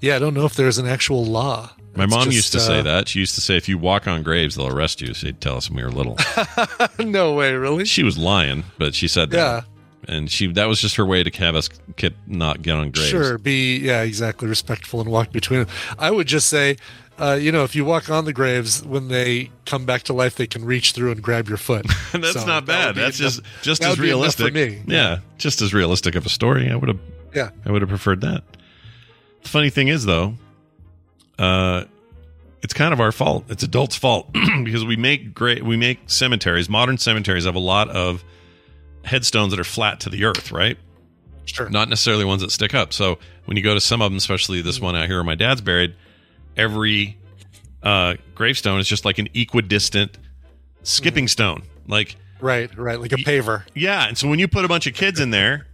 Yeah, I don't know if there's an actual law. My It's mom just, used to say uh, that. She used to say, if you walk on graves, they'll arrest you. She'd tell us when we were little. no way, really. she was lying, but she said that. Yeah. And she that was just her way to have us get, not get on graves. Sure, be yeah, exactly respectful and walk between them. I would just say, uh, you know, if you walk on the graves when they come back to life, they can reach through and grab your foot. That's So not bad. be That's enough- just just that as would be enough for realistic. me. Yeah. just as realistic of a story. I would have Yeah. I would have preferred that. The funny thing is though, uh it's kind of our fault. It's adults' fault because we make great we make cemeteries, modern cemeteries have a lot of headstones that are flat to the earth, right? Sure. Not necessarily ones that stick up. So when you go to some of them, especially this one out here where my dad's buried, every uh, gravestone is just like an equidistant skipping stone. Like Right, right, like a paver. yeah, and so when you put a bunch of kids in there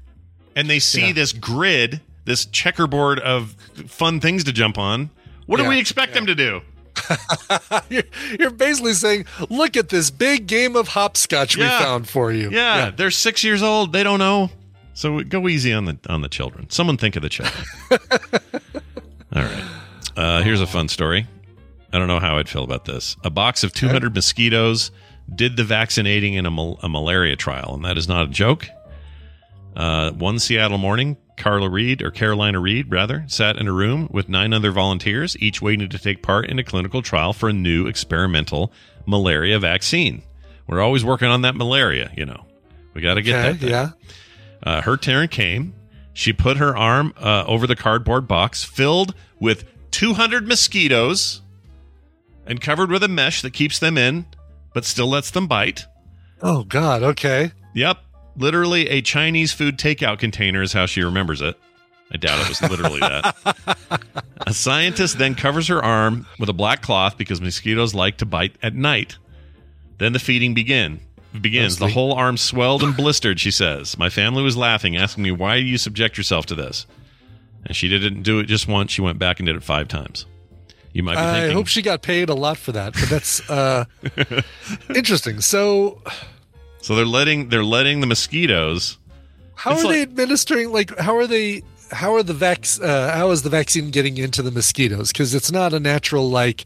and they see Yeah. this grid, this checkerboard of fun things to jump on, what do we expect them to do? you're, you're basically saying, look at this big game of hopscotch Yeah. we found for you. Yeah, they're six years old. They don't know. So go easy on the on the children. Someone think of the children. All right. Uh, here's a fun story. I don't know how I'd feel about this. A box of 200 mosquitoes did the vaccinating in a, mal- a malaria trial, and that is not a joke. Uh, one Seattle morning, Carla Reed, or Carolina Reed, rather, sat in a room with nine other volunteers, each waiting to take part in a clinical trial for a new experimental malaria vaccine. We're always working on that malaria, you know. We got to get Okay, that. thing. yeah. Uh, her turn came. She put her arm uh, over the cardboard box filled with 200 mosquitoes and covered with a mesh that keeps them in, but still lets them bite. Oh God. Okay. Yep. Literally a Chinese food takeout container is how she remembers it. I doubt it was literally that. a scientist then covers her arm with a black cloth because mosquitoes like to bite at night. Then the feeding begin begins. The whole arm swelled and blistered, she says. My family was laughing, asking me, Why do you subject yourself to this? and she didn't do it just once. She went back and did it five times. You might be I thinking, hope she got paid a lot for that, but that's uh, interesting. So, so they're letting they're letting the mosquitoes. how are they administering? Like, how are they? How are the vax? Uh, how is the vaccine getting into the mosquitoes? Because it's not a natural like.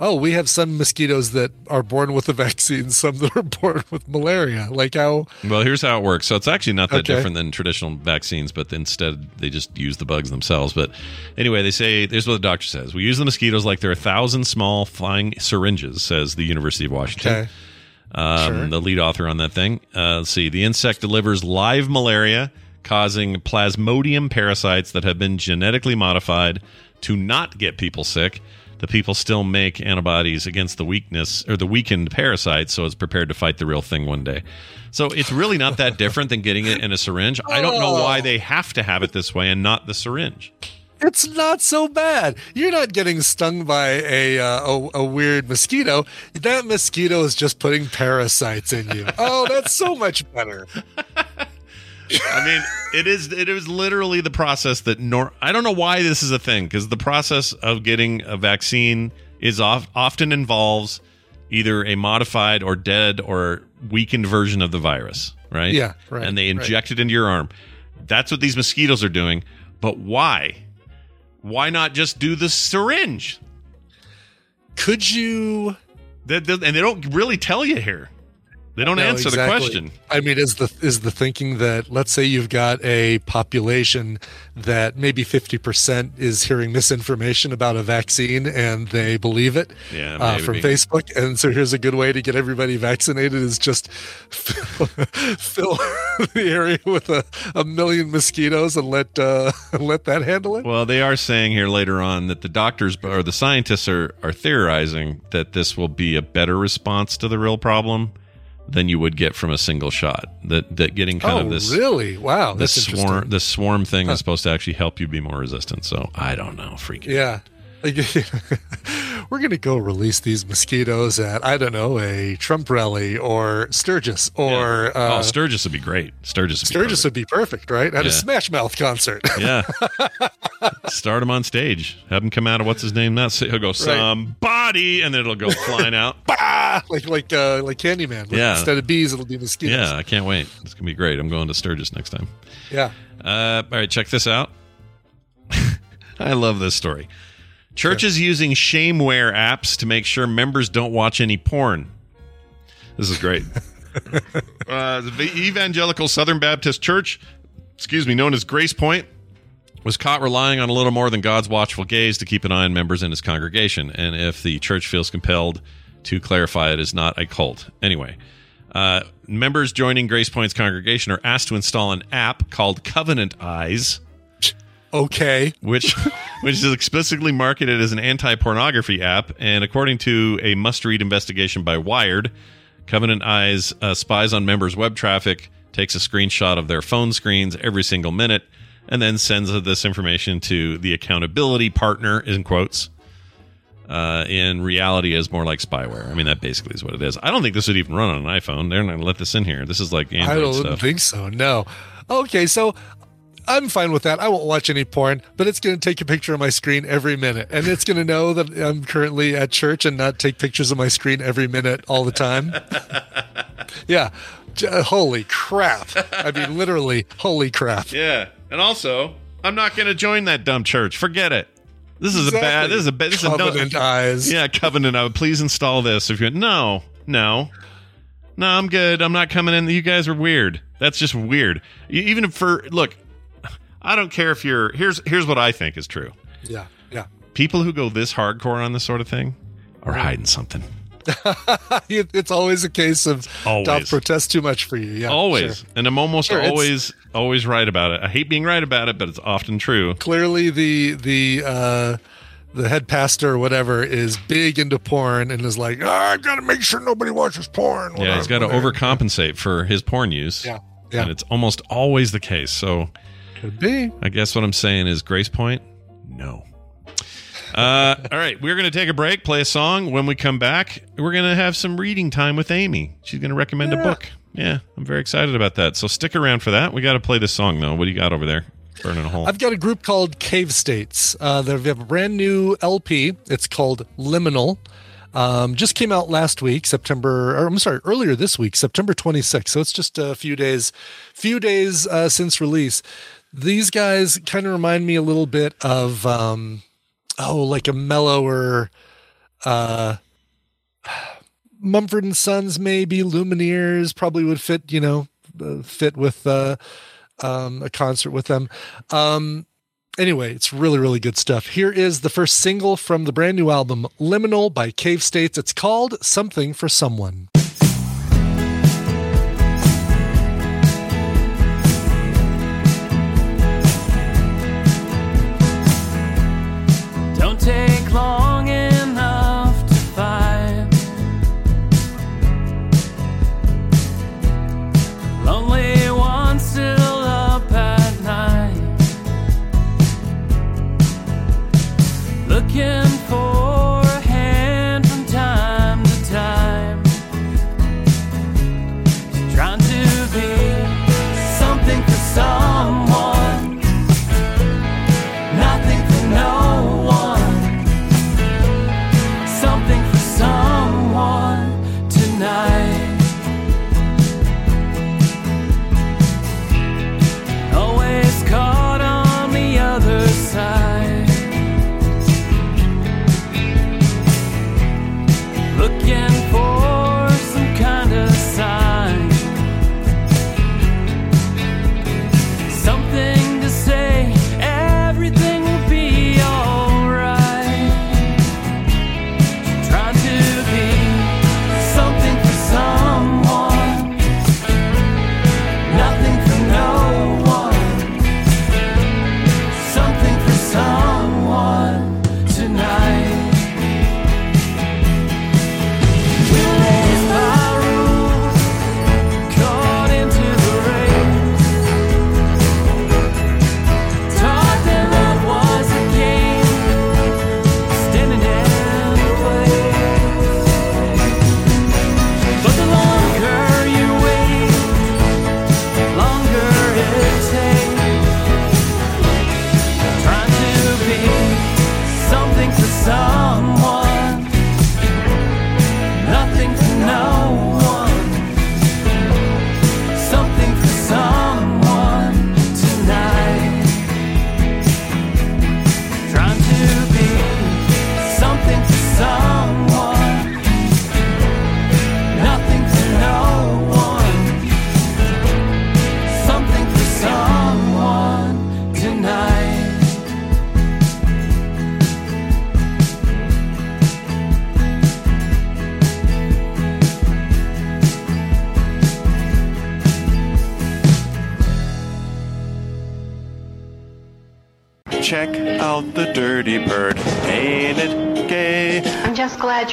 Oh, we have some mosquitoes that are born with the vaccine, some that are born with malaria. Like how? Well, here's how it works. So it's actually not that Okay. different than traditional vaccines, but instead they just use the bugs themselves. But anyway, they say here's what the doctor says: We use the mosquitoes like they're a thousand small flying syringes, says the University of Washington. Okay. Um, Sure. the lead author on that thing. Uh, let's see. The insect delivers live malaria, causing plasmodium parasites that have been genetically modified to not get people sick. The people still make antibodies against the weakness or the weakened parasite, so it's prepared to fight the real thing one day. So it's really not that different than getting it in a syringe. I don't know why they have to have it this way and not the syringe. It's not so bad. You're not getting stung by a, uh, a a weird mosquito. That mosquito is just putting parasites in you. Oh, that's so much better. I mean, it is it is literally the process that nor I don't know why this is a thing because the process of getting a vaccine is off, often involves either a modified or dead or weakened version of the virus, right? Yeah, right, And they right. inject it into your arm. That's what these mosquitoes are doing. But why? Why not just do the syringe? Could you? And they don't really tell you here. They don't No, answer the question. I mean, is the is the thinking that let's say you've got a population that maybe fifty percent is hearing misinformation about a vaccine and they believe it Yeah, uh, from. Facebook, and so here's a good way to get everybody vaccinated is just fill, fill the area with a, a million mosquitoes and let uh, let that handle it. Well, they are saying here later on that the doctors or the scientists are, are theorizing that this will be a better response to the real problem than you would get from a single shot. That that getting kind oh, of this really? Wow, this swarm this swarm thing is supposed to actually help you be more resistant. So I don't know, freaking. Yeah. Like, we're going to go release these mosquitoes at, I don't know, a Trump rally or Sturgis or oh, uh, Sturgis would be great. Sturgis would Sturgis be would be perfect, right? At Yeah. a Smash Mouth concert. yeah. Start him on stage. Have him come out of what's his name? Not he'll go somebody, and then it'll go flying out. bah! Like like uh, like Candyman. Like, Yeah. Instead of bees, it'll be mosquitoes. Yeah, I can't wait. It's gonna be great. I'm going to Sturgis next time. Yeah. Uh, all right, check this out. I love this story. Churches using shameware apps to make sure members don't watch any porn. This is great. uh, the Evangelical Southern Baptist Church, excuse me, known as Grace Point, was caught relying on a little more than God's watchful gaze to keep an eye on members in his congregation. And if the church feels compelled to clarify it is not a cult. Anyway, uh, members joining Grace Point's congregation are asked to install an app called Covenant Eyes, Okay. which which is explicitly marketed as an anti-pornography app. And according to a must-read investigation by Wired, Covenant Eyes uh, spies on members' web traffic, takes a screenshot of their phone screens every single minute, and then sends this information to the accountability partner in quotes. Uh, in reality, is more like spyware. I mean, that basically is what it is. I don't think this would even run on an iPhone. They're not going to let this in here. This is like Android I don't stuff. think so. No. Okay, so I'm fine with that. I won't watch any porn, but it's going to take a picture of my screen every minute, and it's going to know that I'm currently at church and not take pictures of my screen every minute all the time. yeah. J- uh, Holy crap! I mean, literally, holy crap! Yeah, and also, I'm not going to join that dumb church. Forget it. This is a bad. This is a bad. This is a Covenant eyes. Yeah, covenant. I would please install this. If you no, no, no, I'm good. I'm not coming in. You guys are weird. That's just weird. Even for look, I don't care if you're. Here's here's what I think is true. yeah, yeah. People who go this hardcore on this sort of thing are hiding something. It's always a case of Always. don't protest too much for you. Yeah, always, sure. and I'm almost Sure, always always right about it. I hate being right about it, but it's often true. Clearly, the the uh, the head pastor or whatever is big into porn and is like, "Ah, I've got to make sure nobody watches porn. Yeah, he's got to overcompensate for his porn use. Yeah, yeah. And it's almost always the case. So Could be. I guess what I'm saying is Grace Point, no. Uh, all right, we're going to take a break, play a song. When we come back, we're going to have some reading time with Amy. She's going to recommend a book. Yeah, I'm very excited about that. So stick around for that. We got to play this song, though. What do you got over there? Burning a hole. I've got a group called Cave States. Uh, they have a brand new LP. It's called Liminal. Um, just came out last week, September, or I'm sorry, earlier this week, September 26th. So it's just a few days, few days uh, since release. These guys kind of remind me a little bit of, um, oh, like a mellower, uh, Mumford and Sons, maybe Lumineers probably would fit, you know, uh, fit with uh, um, a concert with them. Um, anyway, it's really, really good stuff. Here is the first single from the brand new album, Liminal by Cave States. It's called Something for Someone. Looking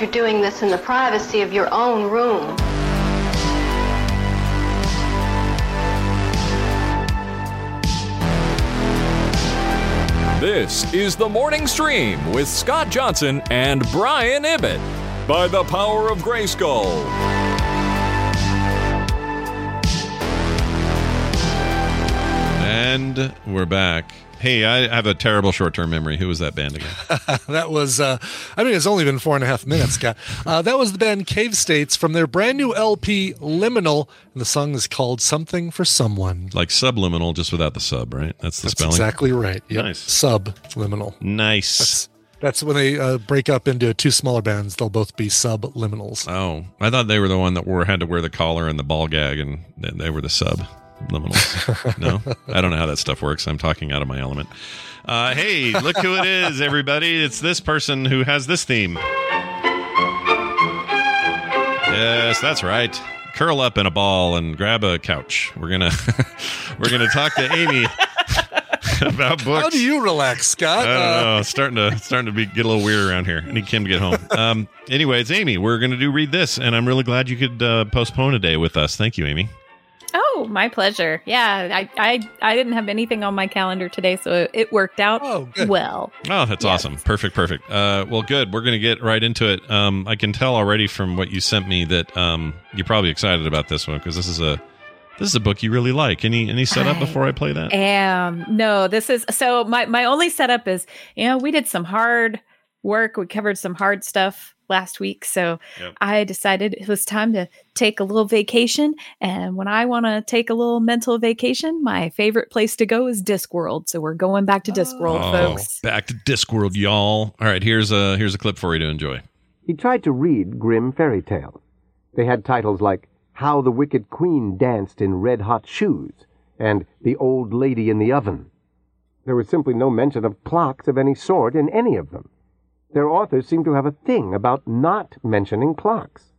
you're doing this in the privacy of your own room. This is the morning stream with Scott Johnson and Brian Ibbott by the power of Grayskull. And we're back. Hey, I have a terrible short term memory. Who was that band again? that was, uh, I mean, it's only been four and a half minutes, Scott. Uh, that was the band Cave States from their brand new LP, Liminal. And the song is called Something for Someone. like subliminal, just without the sub, right? That's the That's spelling. exactly right. Yep. Nice. Subliminal. Nice. That's, that's when they uh, break up into two smaller bands. They'll both be subliminals. Oh, I thought they were the one that wore had to wear the collar and the ball gag, and they, they were the sub liminals. no, I don't know how that stuff works. I'm talking out of my element. Uh, hey, look who it is, everybody! It's this person who has this theme. Yes, that's right. Curl up in a ball and grab a couch. We're gonna we're gonna talk to Amy about books. How do you relax, Scott? I don't Uh, know. It's starting to it's starting to be get a little weird around here. I need Kim to get home. Um, anyway, it's Amy. We're going to do read this, and I'm really glad you could uh, postpone a day with us. Thank you, Amy. Oh, my pleasure. Yeah, I, I I didn't have anything on my calendar today, so it, it worked out oh well. Oh, that's awesome. Perfect, perfect. Uh, well, good. We're going to get right into it. Um, I can tell already from what you sent me that um, you're probably excited about this one because this is a This is a book you really like. Any any setup before I play that? Um, no, this is so my my only setup is you know we did some hard work. We covered some hard stuff last week, so Yep. I decided it was time to take a little vacation. And when I want to take a little mental vacation, my favorite place to go is Discworld. So we're going back to Discworld, Oh, folks. back to Discworld, y'all. All right, here's a here's a clip for you to enjoy. He tried to read grim fairy tale. They had titles like How the Wicked Queen Danced in Red Hot Shoes and The Old Lady in the Oven. There was simply no mention of clocks of any sort in any of them. Their authors seem to have a thing about not mentioning clocks.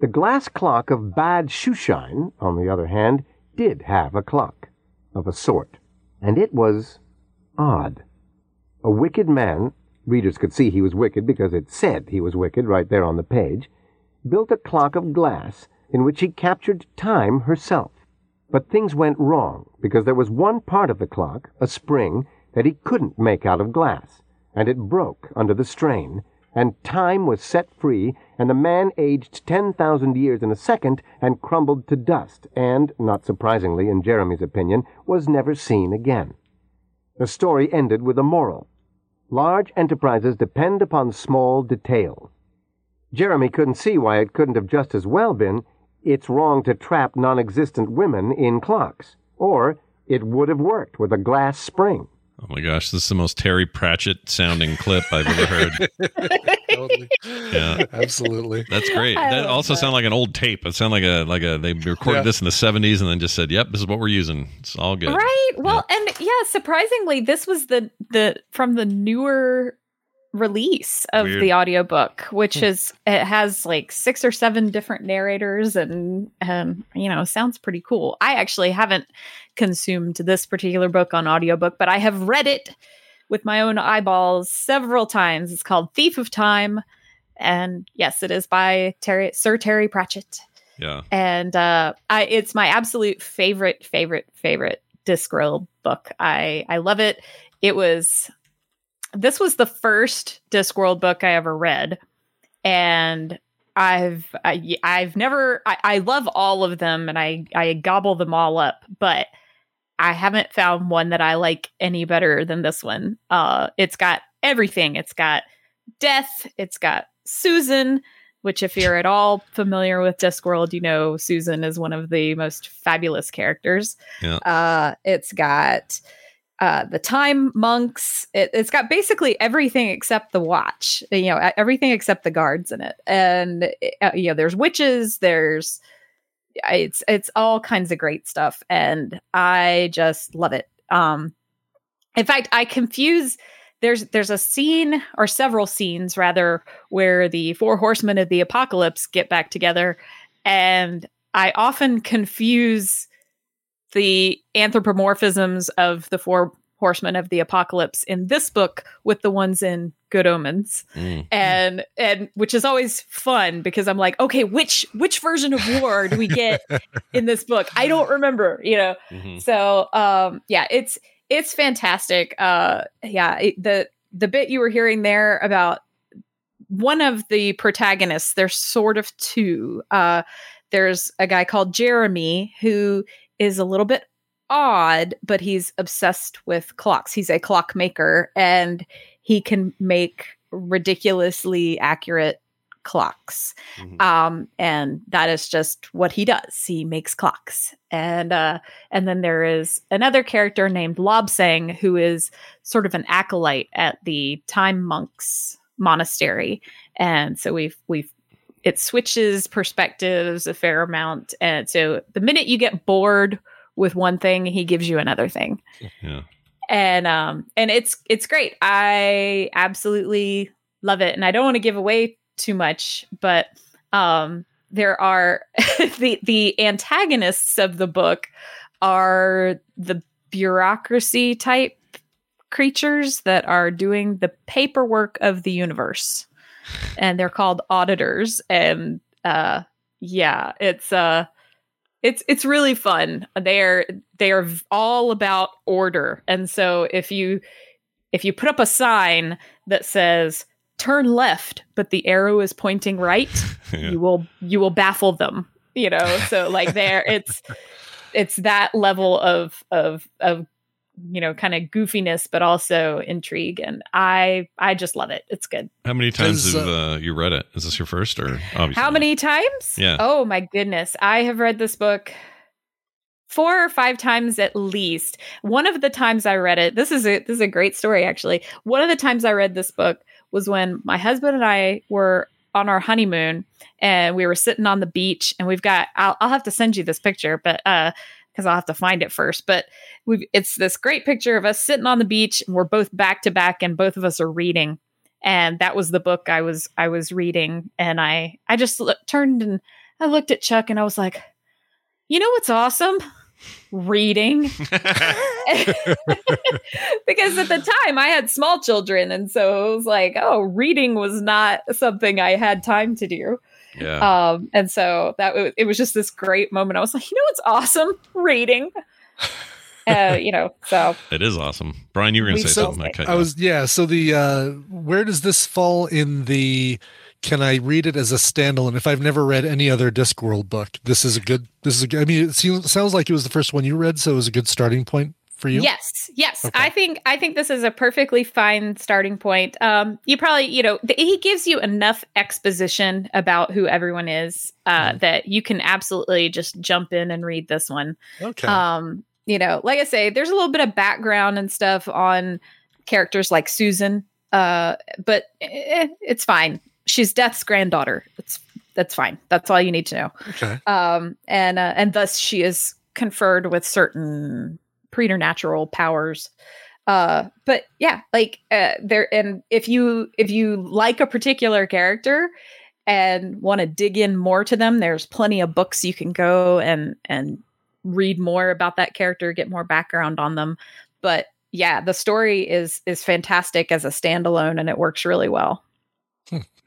The glass clock of Bad Schüschein, on the other hand, did have a clock, of a sort, and it was odd. A wicked man, readers could see he was wicked because it said he was wicked right there on the page, built a clock of glass in which he captured time herself. But things went wrong because there was one part of the clock, a spring, that he couldn't make out of glass, and it broke under the strain, and time was set free, and the man aged ten thousand years in a second and crumbled to dust, and, not surprisingly in Jeremy's opinion, was never seen again. The story ended with a moral. Large enterprises depend upon small details. Jeremy couldn't see why it couldn't have just as well been, it's wrong to trap non-existent women in clocks, or it would have worked with a glass spring. Oh my gosh, this is the most Terry Pratchett sounding clip I've ever heard. Totally. Yeah. Absolutely. That's great. I That also that. sounded like an old tape. It sounded like a like a they recorded Yeah. this in the seventies and then just said, "Yep, this is what we're using. It's all good." Right. Well, and yeah, surprisingly, this was the the from the newer release of Weird. the audiobook, which Hmm. is it has like six or seven different narrators and um, you know, sounds pretty cool. I actually haven't consumed this particular book on audiobook, but I have read it with my own eyeballs several times. It's called Thief of Time. And yes, it is by Terry Sir Terry Pratchett Yeah. and uh, I, it's my absolute favorite, favorite, favorite Discworld book. I I love it. It was this was the first Discworld book I ever read, and I've I, I've never I, I love all of them and I I gobble them all up, but I haven't found one that I like any better than this one. Uh, it's got everything. It's got death. It's got Susan, which if you're at all familiar with Discworld, you know Susan is one of the most fabulous characters. Yeah. Uh, it's got uh, the time monks. It, it's got basically everything except the watch. You know, everything except the guards in it. And uh, you know, there's witches. There's it's it's all kinds of great stuff, and I just love it. Um, in fact, I confuse. There's there's a scene or several scenes rather where the four horsemen of the apocalypse get back together, and I often confuse the anthropomorphisms of the four horsemen of the apocalypse in this book with the ones in Good Omens. Mm. And and which is always fun because I'm like, okay, which which version of war do we get in this book? I don't remember, you know. Mhm. So um yeah, it's it's fantastic. Uh yeah, it, the the bit you were hearing there about one of the protagonists, there's sort of two. Uh there's a guy called Jeremy who is a little bit odd, but he's obsessed with clocks. He's a clockmaker and he can make ridiculously accurate clocks. Um, and that is just what he does. He makes clocks. And uh, and then there is another character named Lobsang who is sort of an acolyte at the Time Monks monastery. And so we've we've it switches perspectives a fair amount. And so the minute you get bored with one thing, he gives you another thing. Yeah. And um and it's it's great. I absolutely love it. And I don't want to give away too much, but um there are the the antagonists of the book are the bureaucracy type creatures that are doing the paperwork of the universe and they're called auditors and uh yeah it's uh it's it's really fun they're they are all about order and so if you if you put up a sign that says turn left but the arrow is pointing right Yeah. you will you will baffle them you know. So like there, it's it's that level of of of you know kind of goofiness, but also intrigue, and I I just love it. It's good. How many times Does, have uh, you read it? Is this your first or obviously? How many times? Yeah. Oh my goodness. I have read this book four or five times at least. One of the times I read it, this is a this is a great story actually. One of the times I read this book was when my husband and I were on our honeymoon and we were sitting on the beach and we've got I'll, I'll have to send you this picture, but uh because I'll have to find it first. But we've it's this great picture of us sitting on the beach and we're both back to back and both of us are reading. And that was the book I was I was reading and I I just look, turned and I looked at Chuck and I was like, "You know what's awesome? Reading." because at the time I had small children and so it was like, "Oh, reading was not something I had time to do." Yeah. Um, and so that w- it was just this great moment. I was like, you know what's awesome? Reading. uh, you know, so it is awesome. Brian, you were going to Wait, say so something. I, I you was yeah. So the uh, where does this fall in the? Can I read it as a standalone? If I've never read any other Discworld book, this is a good. This is a good. I mean, it seems, sounds like it was the first one you read, so it was a good starting point for you. Yes, yes. Okay. I think I think this is a perfectly fine starting point. Um, you probably, you know, th- he gives you enough exposition about who everyone is uh, that you can absolutely just jump in and read this one. Okay. Um, you know, like I say, there's a little bit of background and stuff on characters like Susan, uh, but eh, it's fine. She's Death's granddaughter. It's that's fine. That's all you need to know okay. um, and uh, and thus she is conferred with certain preternatural powers. Uh, but yeah, like uh, there, and if you if you like a particular character and want to dig in more to them, there's plenty of books you can go and and read more about that character, get more background on them. But yeah, the story is is fantastic as a standalone, and it works really well.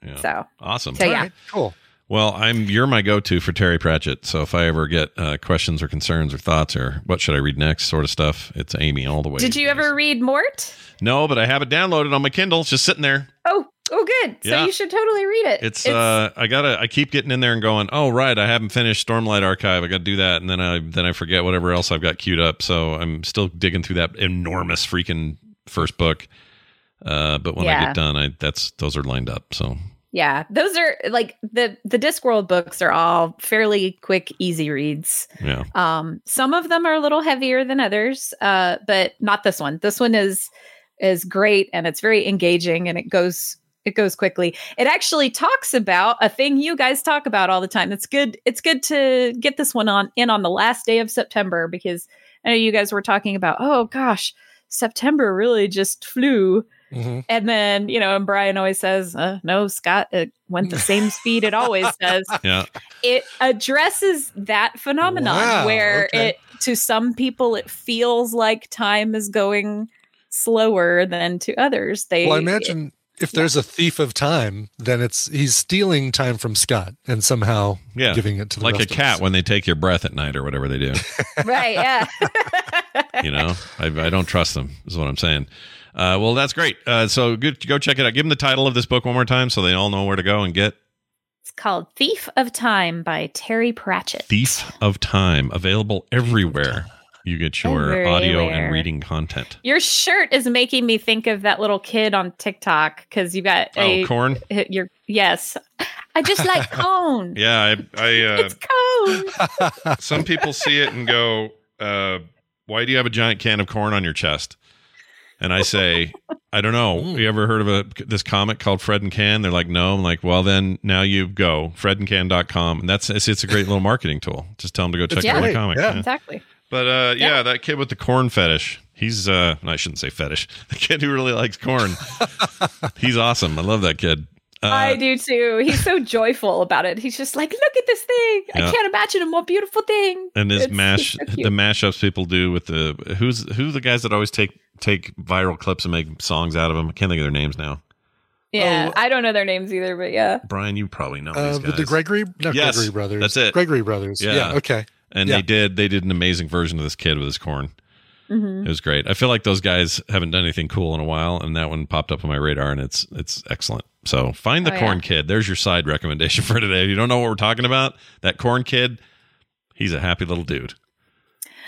Yeah. So Awesome. So, yeah. Alright, cool. Well, I'm you're my go-to for Terry Pratchett. So if I ever get uh, questions or concerns or thoughts or what should I read next, sort of stuff, it's Amy all the way. Did you ever read Mort? No, but I have it downloaded on my Kindle. It's just sitting there. Oh, oh, good. So you should totally read it. It's, uh I gotta I keep getting in there and going, oh right, I haven't finished Stormlight Archive. I gotta do that, and then I then I forget whatever else I've got queued up. So I'm still digging through that enormous freaking first book. Uh, but when I get done, I that's those are lined up. So Yeah, those are like the the Discworld books are all fairly quick, easy reads. yeah, Um, some of them are a little heavier than others, uh, but not this one. This one is is great and it's very engaging and it goes it goes quickly. It actually talks about a thing you guys talk about all the time. It's good. It's good to get this one on in on the last day of September because I know you guys were talking about. Oh gosh, September really just flew. Mhm. And then, you know, and Brian always says, uh, no, Scott, it went the same speed it always does. yeah. It addresses that phenomenon Wow, where okay. it, to some people, it feels like time is going slower than to others. They, Well, I imagine if there's a thief of time, then it's he's stealing time from Scott and somehow Yeah. giving it to the like a of cat us. when they take your breath at night or whatever they do. right, yeah. you know, I, I don't trust them. Is what I'm saying. Uh, well, that's great. Uh, so good. Go check it out. Give them the title of this book one more time so they all know where to go and get It's called Thief of Time by Terry Pratchett. Thief of Time. Available everywhere. You get your audio and reading content. Your shirt is making me think of that little kid on TikTok because you got a Oh, corn. Your yes, I just like cone. Yeah, I, I uh, It's cone. some people see it and go, uh, "Why do you have a giant can of corn on your chest?" And I say, "I don't know. You ever heard of a this comic called Fred and Can?" They're like, "No." I'm like, "Well, then now you go fredandcan.com, and that's it's, it's a great little marketing tool. Just tell them to go check It's out my great, comic." yeah. Yeah. Exactly. But uh, yeah, that kid with the corn fetish. He's uh, I shouldn't say fetish. The kid who really likes corn. he's awesome. I love that kid. Uh, I do too. He's so joyful about it. He's just like, look at this thing. Yeah. I can't imagine a more beautiful thing. and his It's- mash so the mashups people do with the who's who the guys that always take take viral clips and make songs out of them. I can't think of their names now. Yeah, Oh. I don't know their names either, but yeah. Brian, you probably know Uh, these guys. the Gregory, not Yes, Gregory brothers. that's it. Gregory brothers. Yeah. Yeah. okay. and yeah. they did they did an amazing version of this kid with his corn. Mhm. It was great. I feel like those guys haven't done anything cool in a while, and that one popped up on my radar, and it's it's excellent. So find the Oh, yeah. corn kid. There's your side recommendation for today. If you don't know what we're talking about, that corn kid, he's a happy little dude.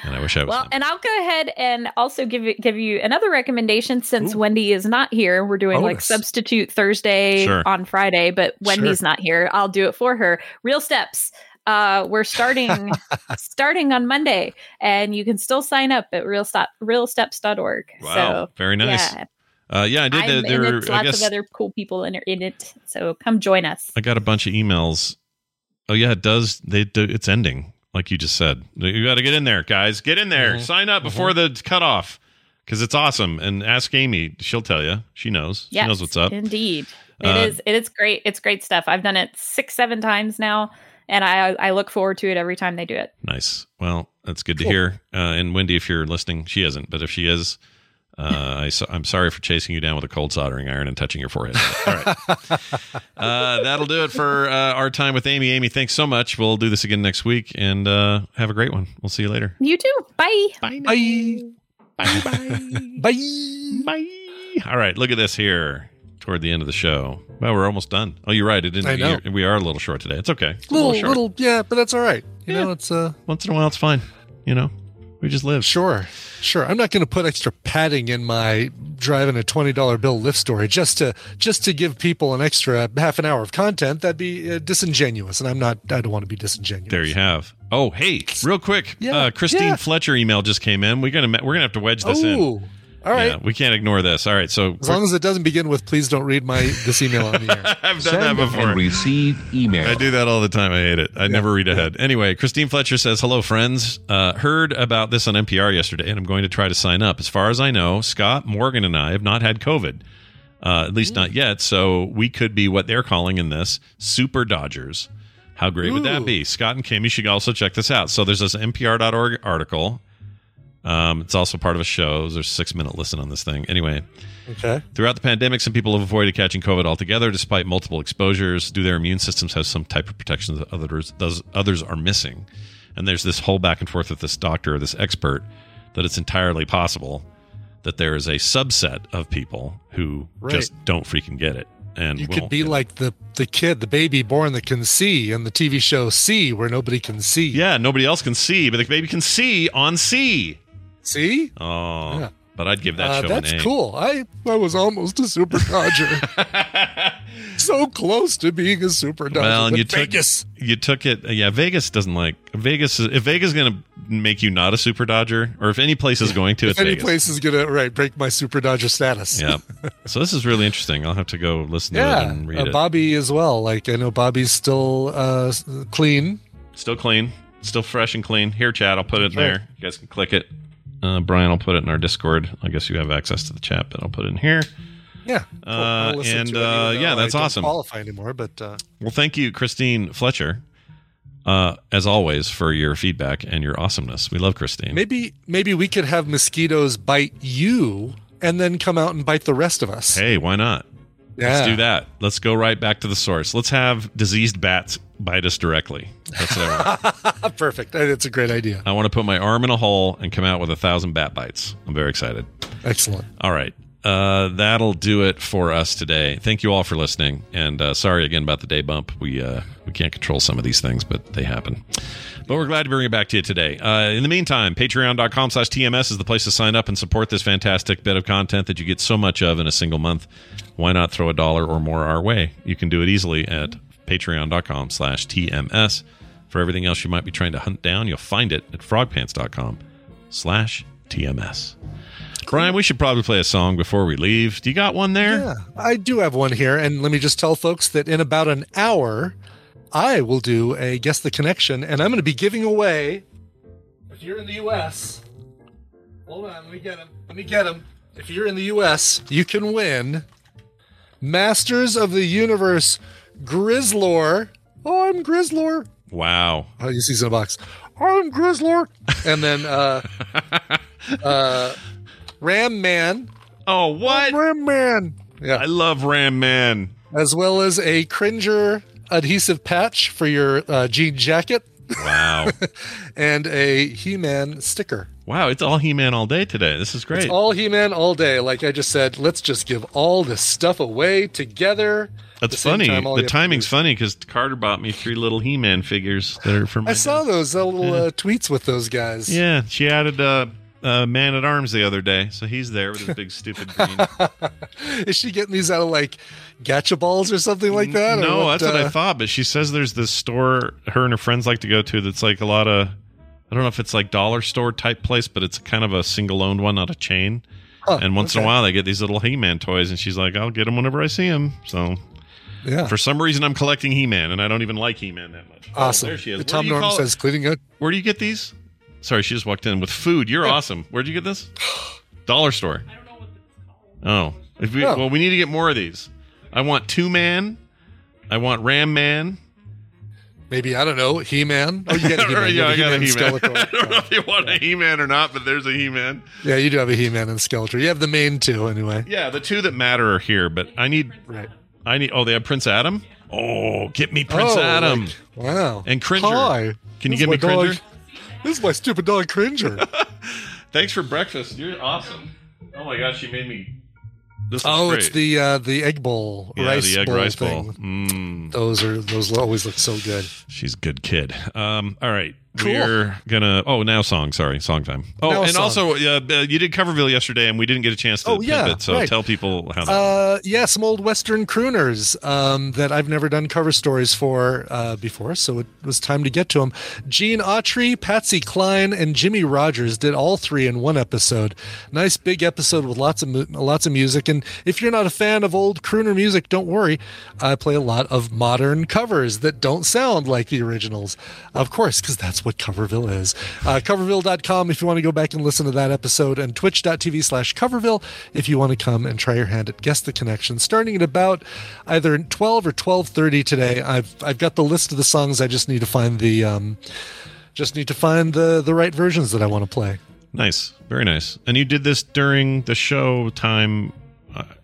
And I wish I was. Well, and I'll go ahead and also give you, give you another recommendation since Wendy is not here. We're doing like substitute Thursday Sure. on Friday, but Wendy's not here. I'll do it for her. Real Steps. Uh, we're starting starting on Monday, and you can still sign up at real stop realsteps.org. Wow, So very nice. Yeah, Uh, yeah, I did. I'm- the, and there, it's I lots guess of other cool people in, in it. So come join us. I got a bunch of emails. Oh yeah, it does. They do. It's ending, like you just said. You got to get in there, guys. Get in there. Mm-hmm. Sign up before the cutoff because it's awesome. And ask Amy; she'll tell you. She knows. She knows what's up. Indeed, Uh, it is. It is great. It's great stuff. I've done it six, seven times now, and I I look forward to it every time they do it. Nice. Well, that's good to hear. Uh, and Wendy, if you're listening, she isn't, but if she is, uh, I, so- I'm sorry for chasing you down with a cold soldering iron and touching your forehead. All right. uh, that'll do it for uh, our time with Amy. Amy, thanks so much. We'll do this again next week and uh, have a great one. We'll see you later. You too. Bye. Bye. Bye. Bye. Bye. Bye. Bye. All right. Look at this here toward the end of the show. Well, we're almost done. Oh, you're right. It didn't. I know. We are a little short today. It's okay. It's a Little, short. little, yeah, but that's all right. You know, it's uh, Once in a while, it's fine. You know, we just live. Sure, sure. I'm not going to put extra padding in my driving a twenty dollar bill Lyft story just to just to give people an extra half an hour of content. That'd be uh, disingenuous, and I'm not. I don't want to be disingenuous. There you have. Oh, hey, real quick. Yeah, uh, Christine yeah. Fletcher email just came in. We're gonna we're gonna have to wedge this in. All right. Yeah, we can't ignore this. All right, so As long as it doesn't begin with "Please don't read my this email on the air." I've done that before. receive email. I do that all the time. I hate it. I never read ahead. Anyway, Christine Fletcher says, "Hello, friends. Uh, heard about this on NPR yesterday, and I'm going to try to sign up. As far as I know, Scott Morgan and I have not had COVID, uh, at least not yet. So we could be what they're calling in this Super Dodgers. How great would that be? Scott and Kim, you should also check this out. So there's this NPR.org article. Um, it's also part of a show. There's a six minute listen on this thing. Anyway, Okay. Throughout the pandemic, some people have avoided catching COVID altogether despite multiple exposures. Do their immune systems have some type of protection that others, those others are missing? And there's this whole back and forth with this doctor, or this expert, that it's entirely possible that there is a subset of people who Right. just don't freaking get it. And You could be like the the kid, the baby born that can see, in the TV show "See," where nobody can see. yeah, nobody else can see, but the baby can see on C. See? Oh, Yeah. but I'd give that Uh, show that's an A. cool. I I was almost a super dodger. so close to being a super dodger. Well, and you took Vegas. you took it. Yeah, Vegas doesn't like Vegas. Is, if Vegas is going to make you not a super dodger, or if any place is going to, If any Vegas. place is gonna right break my super dodger status. yeah. So this is really interesting. I'll have to go listen to it yeah. and read Uh, it. Bobby as well. Like I know Bobby's still uh, clean. Still clean, still fresh and clean. Here, Chad. I'll put it right. there. You guys can click it. Uh, Brian, I'll put it in our Discord. I guess you have access to the chat, but I'll put it in here. Yeah. I'll Uh, and uh, yeah, that's I don't awesome. Qualify anymore, but uh, Well, thank you, Christine Fletcher, uh, as always, for your feedback and your awesomeness. We love Christine. maybe maybe we could have mosquitoes bite you and then come out and bite the rest of us. Hey, why not? Let's do that. Let's go right back to the source. Let's have diseased bats bite us directly. That's what I want. Perfect. It's a great idea. I want to put my arm in a hole and come out with a thousand bat bites. I'm very excited. Excellent. All right. Uh, that'll do it for us today. Thank you all for listening, and uh, sorry again about the day bump. We uh, we can't control some of these things, but they happen. But we're glad to bring it back to you today. Uh, in the meantime, patreon.com slash TMS is the place to sign up and support this fantastic bit of content that you get so much of in a single month. Why not throw a dollar or more our way? You can do it easily at patreon.com slash TMS. For everything else you might be trying to hunt down, you'll find it at frogpants.com slash TMS. Brian, we should probably play a song before we leave. Do you got one there? Yeah, I do have one here, and let me just tell folks that in about an hour, I will do a guess the connection, and I'm going to be giving away. If you're in the U.S., hold on, let me get him. Let me get him. If you're in the U.S., you can win Masters of the Universe Grizzlor. Oh, I'm Grizzlor. Wow. Oh, you see in a box. I'm Grizzlor. And then uh, uh, Ram Man. Oh, what? Ram Man. Yeah. I love Ram Man. As well as a Cringer adhesive patch for your uh, jean jacket Wow. and a He Man sticker. Wow, it's all He Man all day today. This is great. It's all He-Man all day. Like I just said, let's just give all this stuff away together. That's funny. time, the you have to timing's funny because Carter bought me three little He Man figures that are from. I saw those uh, little uh, tweets with those guys. Yeah, she added uh, uh, Man at Arms the other day, so he's there with his big stupid green. Is she getting these out of like gacha balls or something like that? no, that's what I uh, thought. But she says there's this store her and her friends like to go to that's like a lot of. I don't know if it's like dollar store type place, but it's kind of a single owned one, not a chain. Huh, and once in a while, they get these little He Man toys, and she's like, "I'll get them whenever I see them." So, Yeah. for some reason, I'm collecting He Man, and I don't even like He Man that much. Oh, Awesome. there she is. Tom do you Norton call- says cleaning up. Where do you get these? Sorry, she just walked in with food. You're awesome. Where'd you get this? Dollar store. I don't know what it's called. Oh, if we, Oh. well, we need to get more of these. I want two man. I want Ram Man. Maybe I don't know He-Man. Oh, you got a He-Man. You yeah, have I got a He-Man He-Man. Skeletor. I don't know if you want a He-Man or not, but there's a He-Man. Yeah, you do have a He-Man and Skeletor. You have the main two anyway. Yeah, the two that matter are here, but I need. Right. I need. Oh, they have Prince Adam. Oh, get me Prince Oh, Adam like, wow. and Cringer. Hi. Can you This give me is my dog- Cringer? This is my stupid dog Cringer. Thanks for breakfast. You're awesome. Oh my gosh, you made me. This oh, great. it's the uh, the egg bowl, yeah, rice the egg bowl rice thing. bowl. Mm. Those are those always look so good. She's a good kid. Um, all right. Cool. We're gonna. Oh, now song. Sorry, song time. Oh, Now and song. also, uh, uh, you did Coverville yesterday, and we didn't get a chance to Oh, yeah, pivot. So right. tell people how. That Uh, yeah, some old Western crooners um, that I've never done cover stories for uh, before, so it was time to get to them. Gene Autry, Patsy Cline, and Jimmie Rodgers did all three in one episode. Nice big episode with lots of lots of music. And if you're not a fan of old crooner music, don't worry. I play a lot of modern covers that don't sound like the originals, of course, because that's what Coverville is. Uh, coverville.com if you want to go back and listen to that episode, and twitch.tv slash Coverville if you want to come and try your hand at Guess the Connection. Starting at about either 12 or 12.30 today, I've, I've got the list of the songs. I just need to find the, um, just need to find the, the right versions that I want to play. nice, very nice. And you did this during the show time,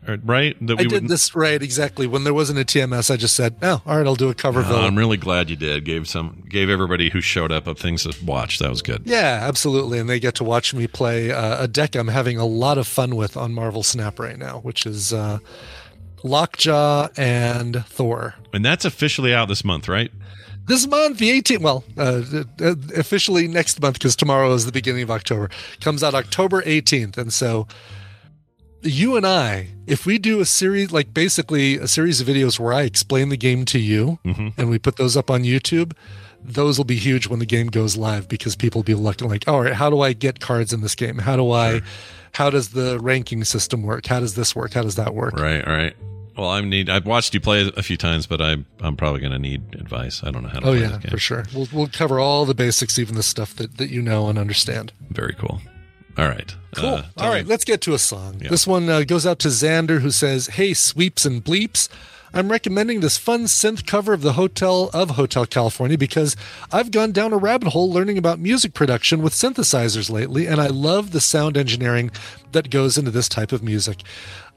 right? That I did this right exactly when there wasn't a TMS. I just said, "Oh, all right, I'll do a cover." Uh, I'm really glad you did. Gave some, gave everybody who showed up of things to watch. That was good. Yeah, absolutely. And they get to watch me play uh, a deck I'm having a lot of fun with on Marvel Snap right now, which is uh, Lockjaw and Thor. And that's officially out this month, right? This month, the 18th, well, uh, uh, officially next month, because tomorrow is the beginning of October, comes out October 18th. And so you and I, if we do a series, like basically a series of videos where I explain the game to you mm-hmm. and we put those up on YouTube, those will be huge when the game goes live because people will be looking like, all right, how do I get cards in this game? How do I, how does the ranking system work? How does this work? How does that work? Right, right. Well, I need. I've watched you play a few times, but I, I'm probably going to need advice. I don't know how to Oh play yeah, this game. for sure. We'll we'll cover all the basics, even the stuff that, that you know and understand. Very cool. All right. Cool. Uh, all me- right, let's get to a song. Yeah. This one uh, goes out to Xander, who says, "Hey, sweeps and bleeps." I'm recommending this fun synth cover of the Hotel of Hotel California because I've gone down a rabbit hole learning about music production with synthesizers lately, and I love the sound engineering that goes into this type of music.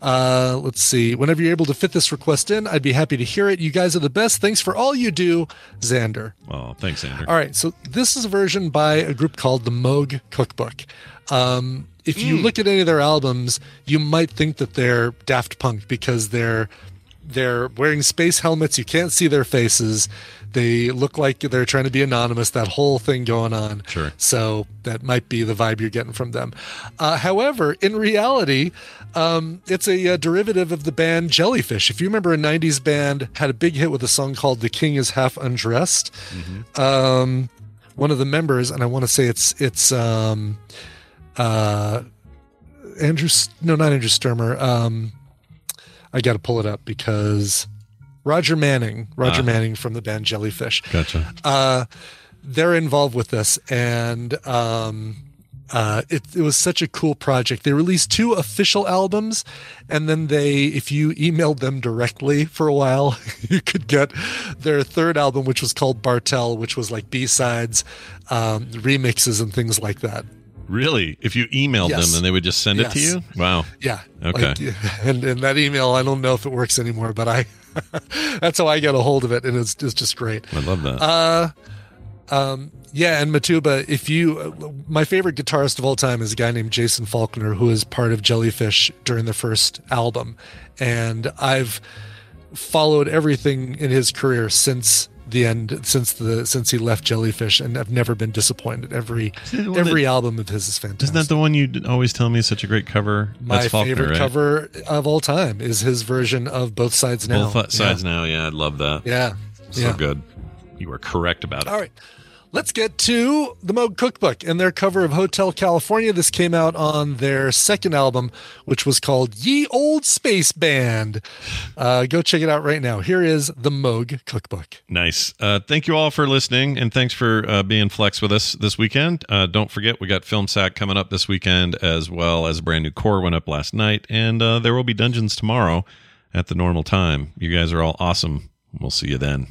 Uh, let's see. Whenever you're able to fit this request in, I'd be happy to hear it. You guys are the best. Thanks for all you do, Xander. Oh, thanks, Xander. All right, so this is a version by a group called the Moog Cookbook. Um, if you look at any of their albums, you might think that they're Daft Punk because they're they're wearing space helmets. You can't see their faces. They look like they're trying to be anonymous. That whole thing going on. Sure. So that might be the vibe you're getting from them. Uh, however, in reality, um, it's a, uh derivative of the band Jellyfish. If you remember, a '90s band had a big hit with a song called "The King Is Half Undressed." Um, one of the members, and I want to say it's it's um, uh, Andrew. No, not Andrew Sturmer. Um, I got to pull it up because Roger Manning, Roger Ah. Manning from the band Jellyfish. Gotcha. Uh, they're involved with this, and um, uh, it, it was such a cool project. They released two official albums, and then they, if you emailed them directly for a while, you could get their third album, which was called Bartell, which was like B sides, um, remixes, and things like that. Really? If you emailed Yes. them and they would just send it to you? Wow. Yeah. Okay. Like, and, and that email, I don't know if it works anymore, but I, that's how I get a hold of it. And it's, it's just great. I love that. Uh, Um, yeah, and Matuba, if you, my favorite guitarist of all time is a guy named Jason Falkner, who is part of Jellyfish during the first album. And I've followed everything in his career since the end, since the since he left Jellyfish, and I've never been disappointed. Every every that- album of his is fantastic. Isn't that the one you always tell me is such a great cover? my That's Falkner, favorite right? cover of all time is his version of Both Sides Now. Both sides now. Yeah, I love that. Yeah. So Yeah. good. You were correct about it. All right. Let's get to the Moog Cookbook and their cover of Hotel California. This came out on their second album, which was called Ye Olde Space Bande. Uh, go check it out right now. Here is the Moog Cookbook. Nice. Uh, thank you all for listening, and thanks for uh, being flex with us this weekend. Uh, don't forget, we got Film Sack coming up this weekend, as well as a brand new core went up last night, and uh, there will be Dungeons tomorrow at the normal time. You guys are all awesome. We'll see you then.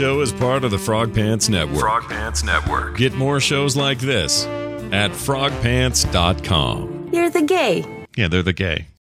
Show is part of the Frog Pants Network. Frog Pants Network. Get more shows like this at frogpants.com. You're the gay. Yeah, they're the gay.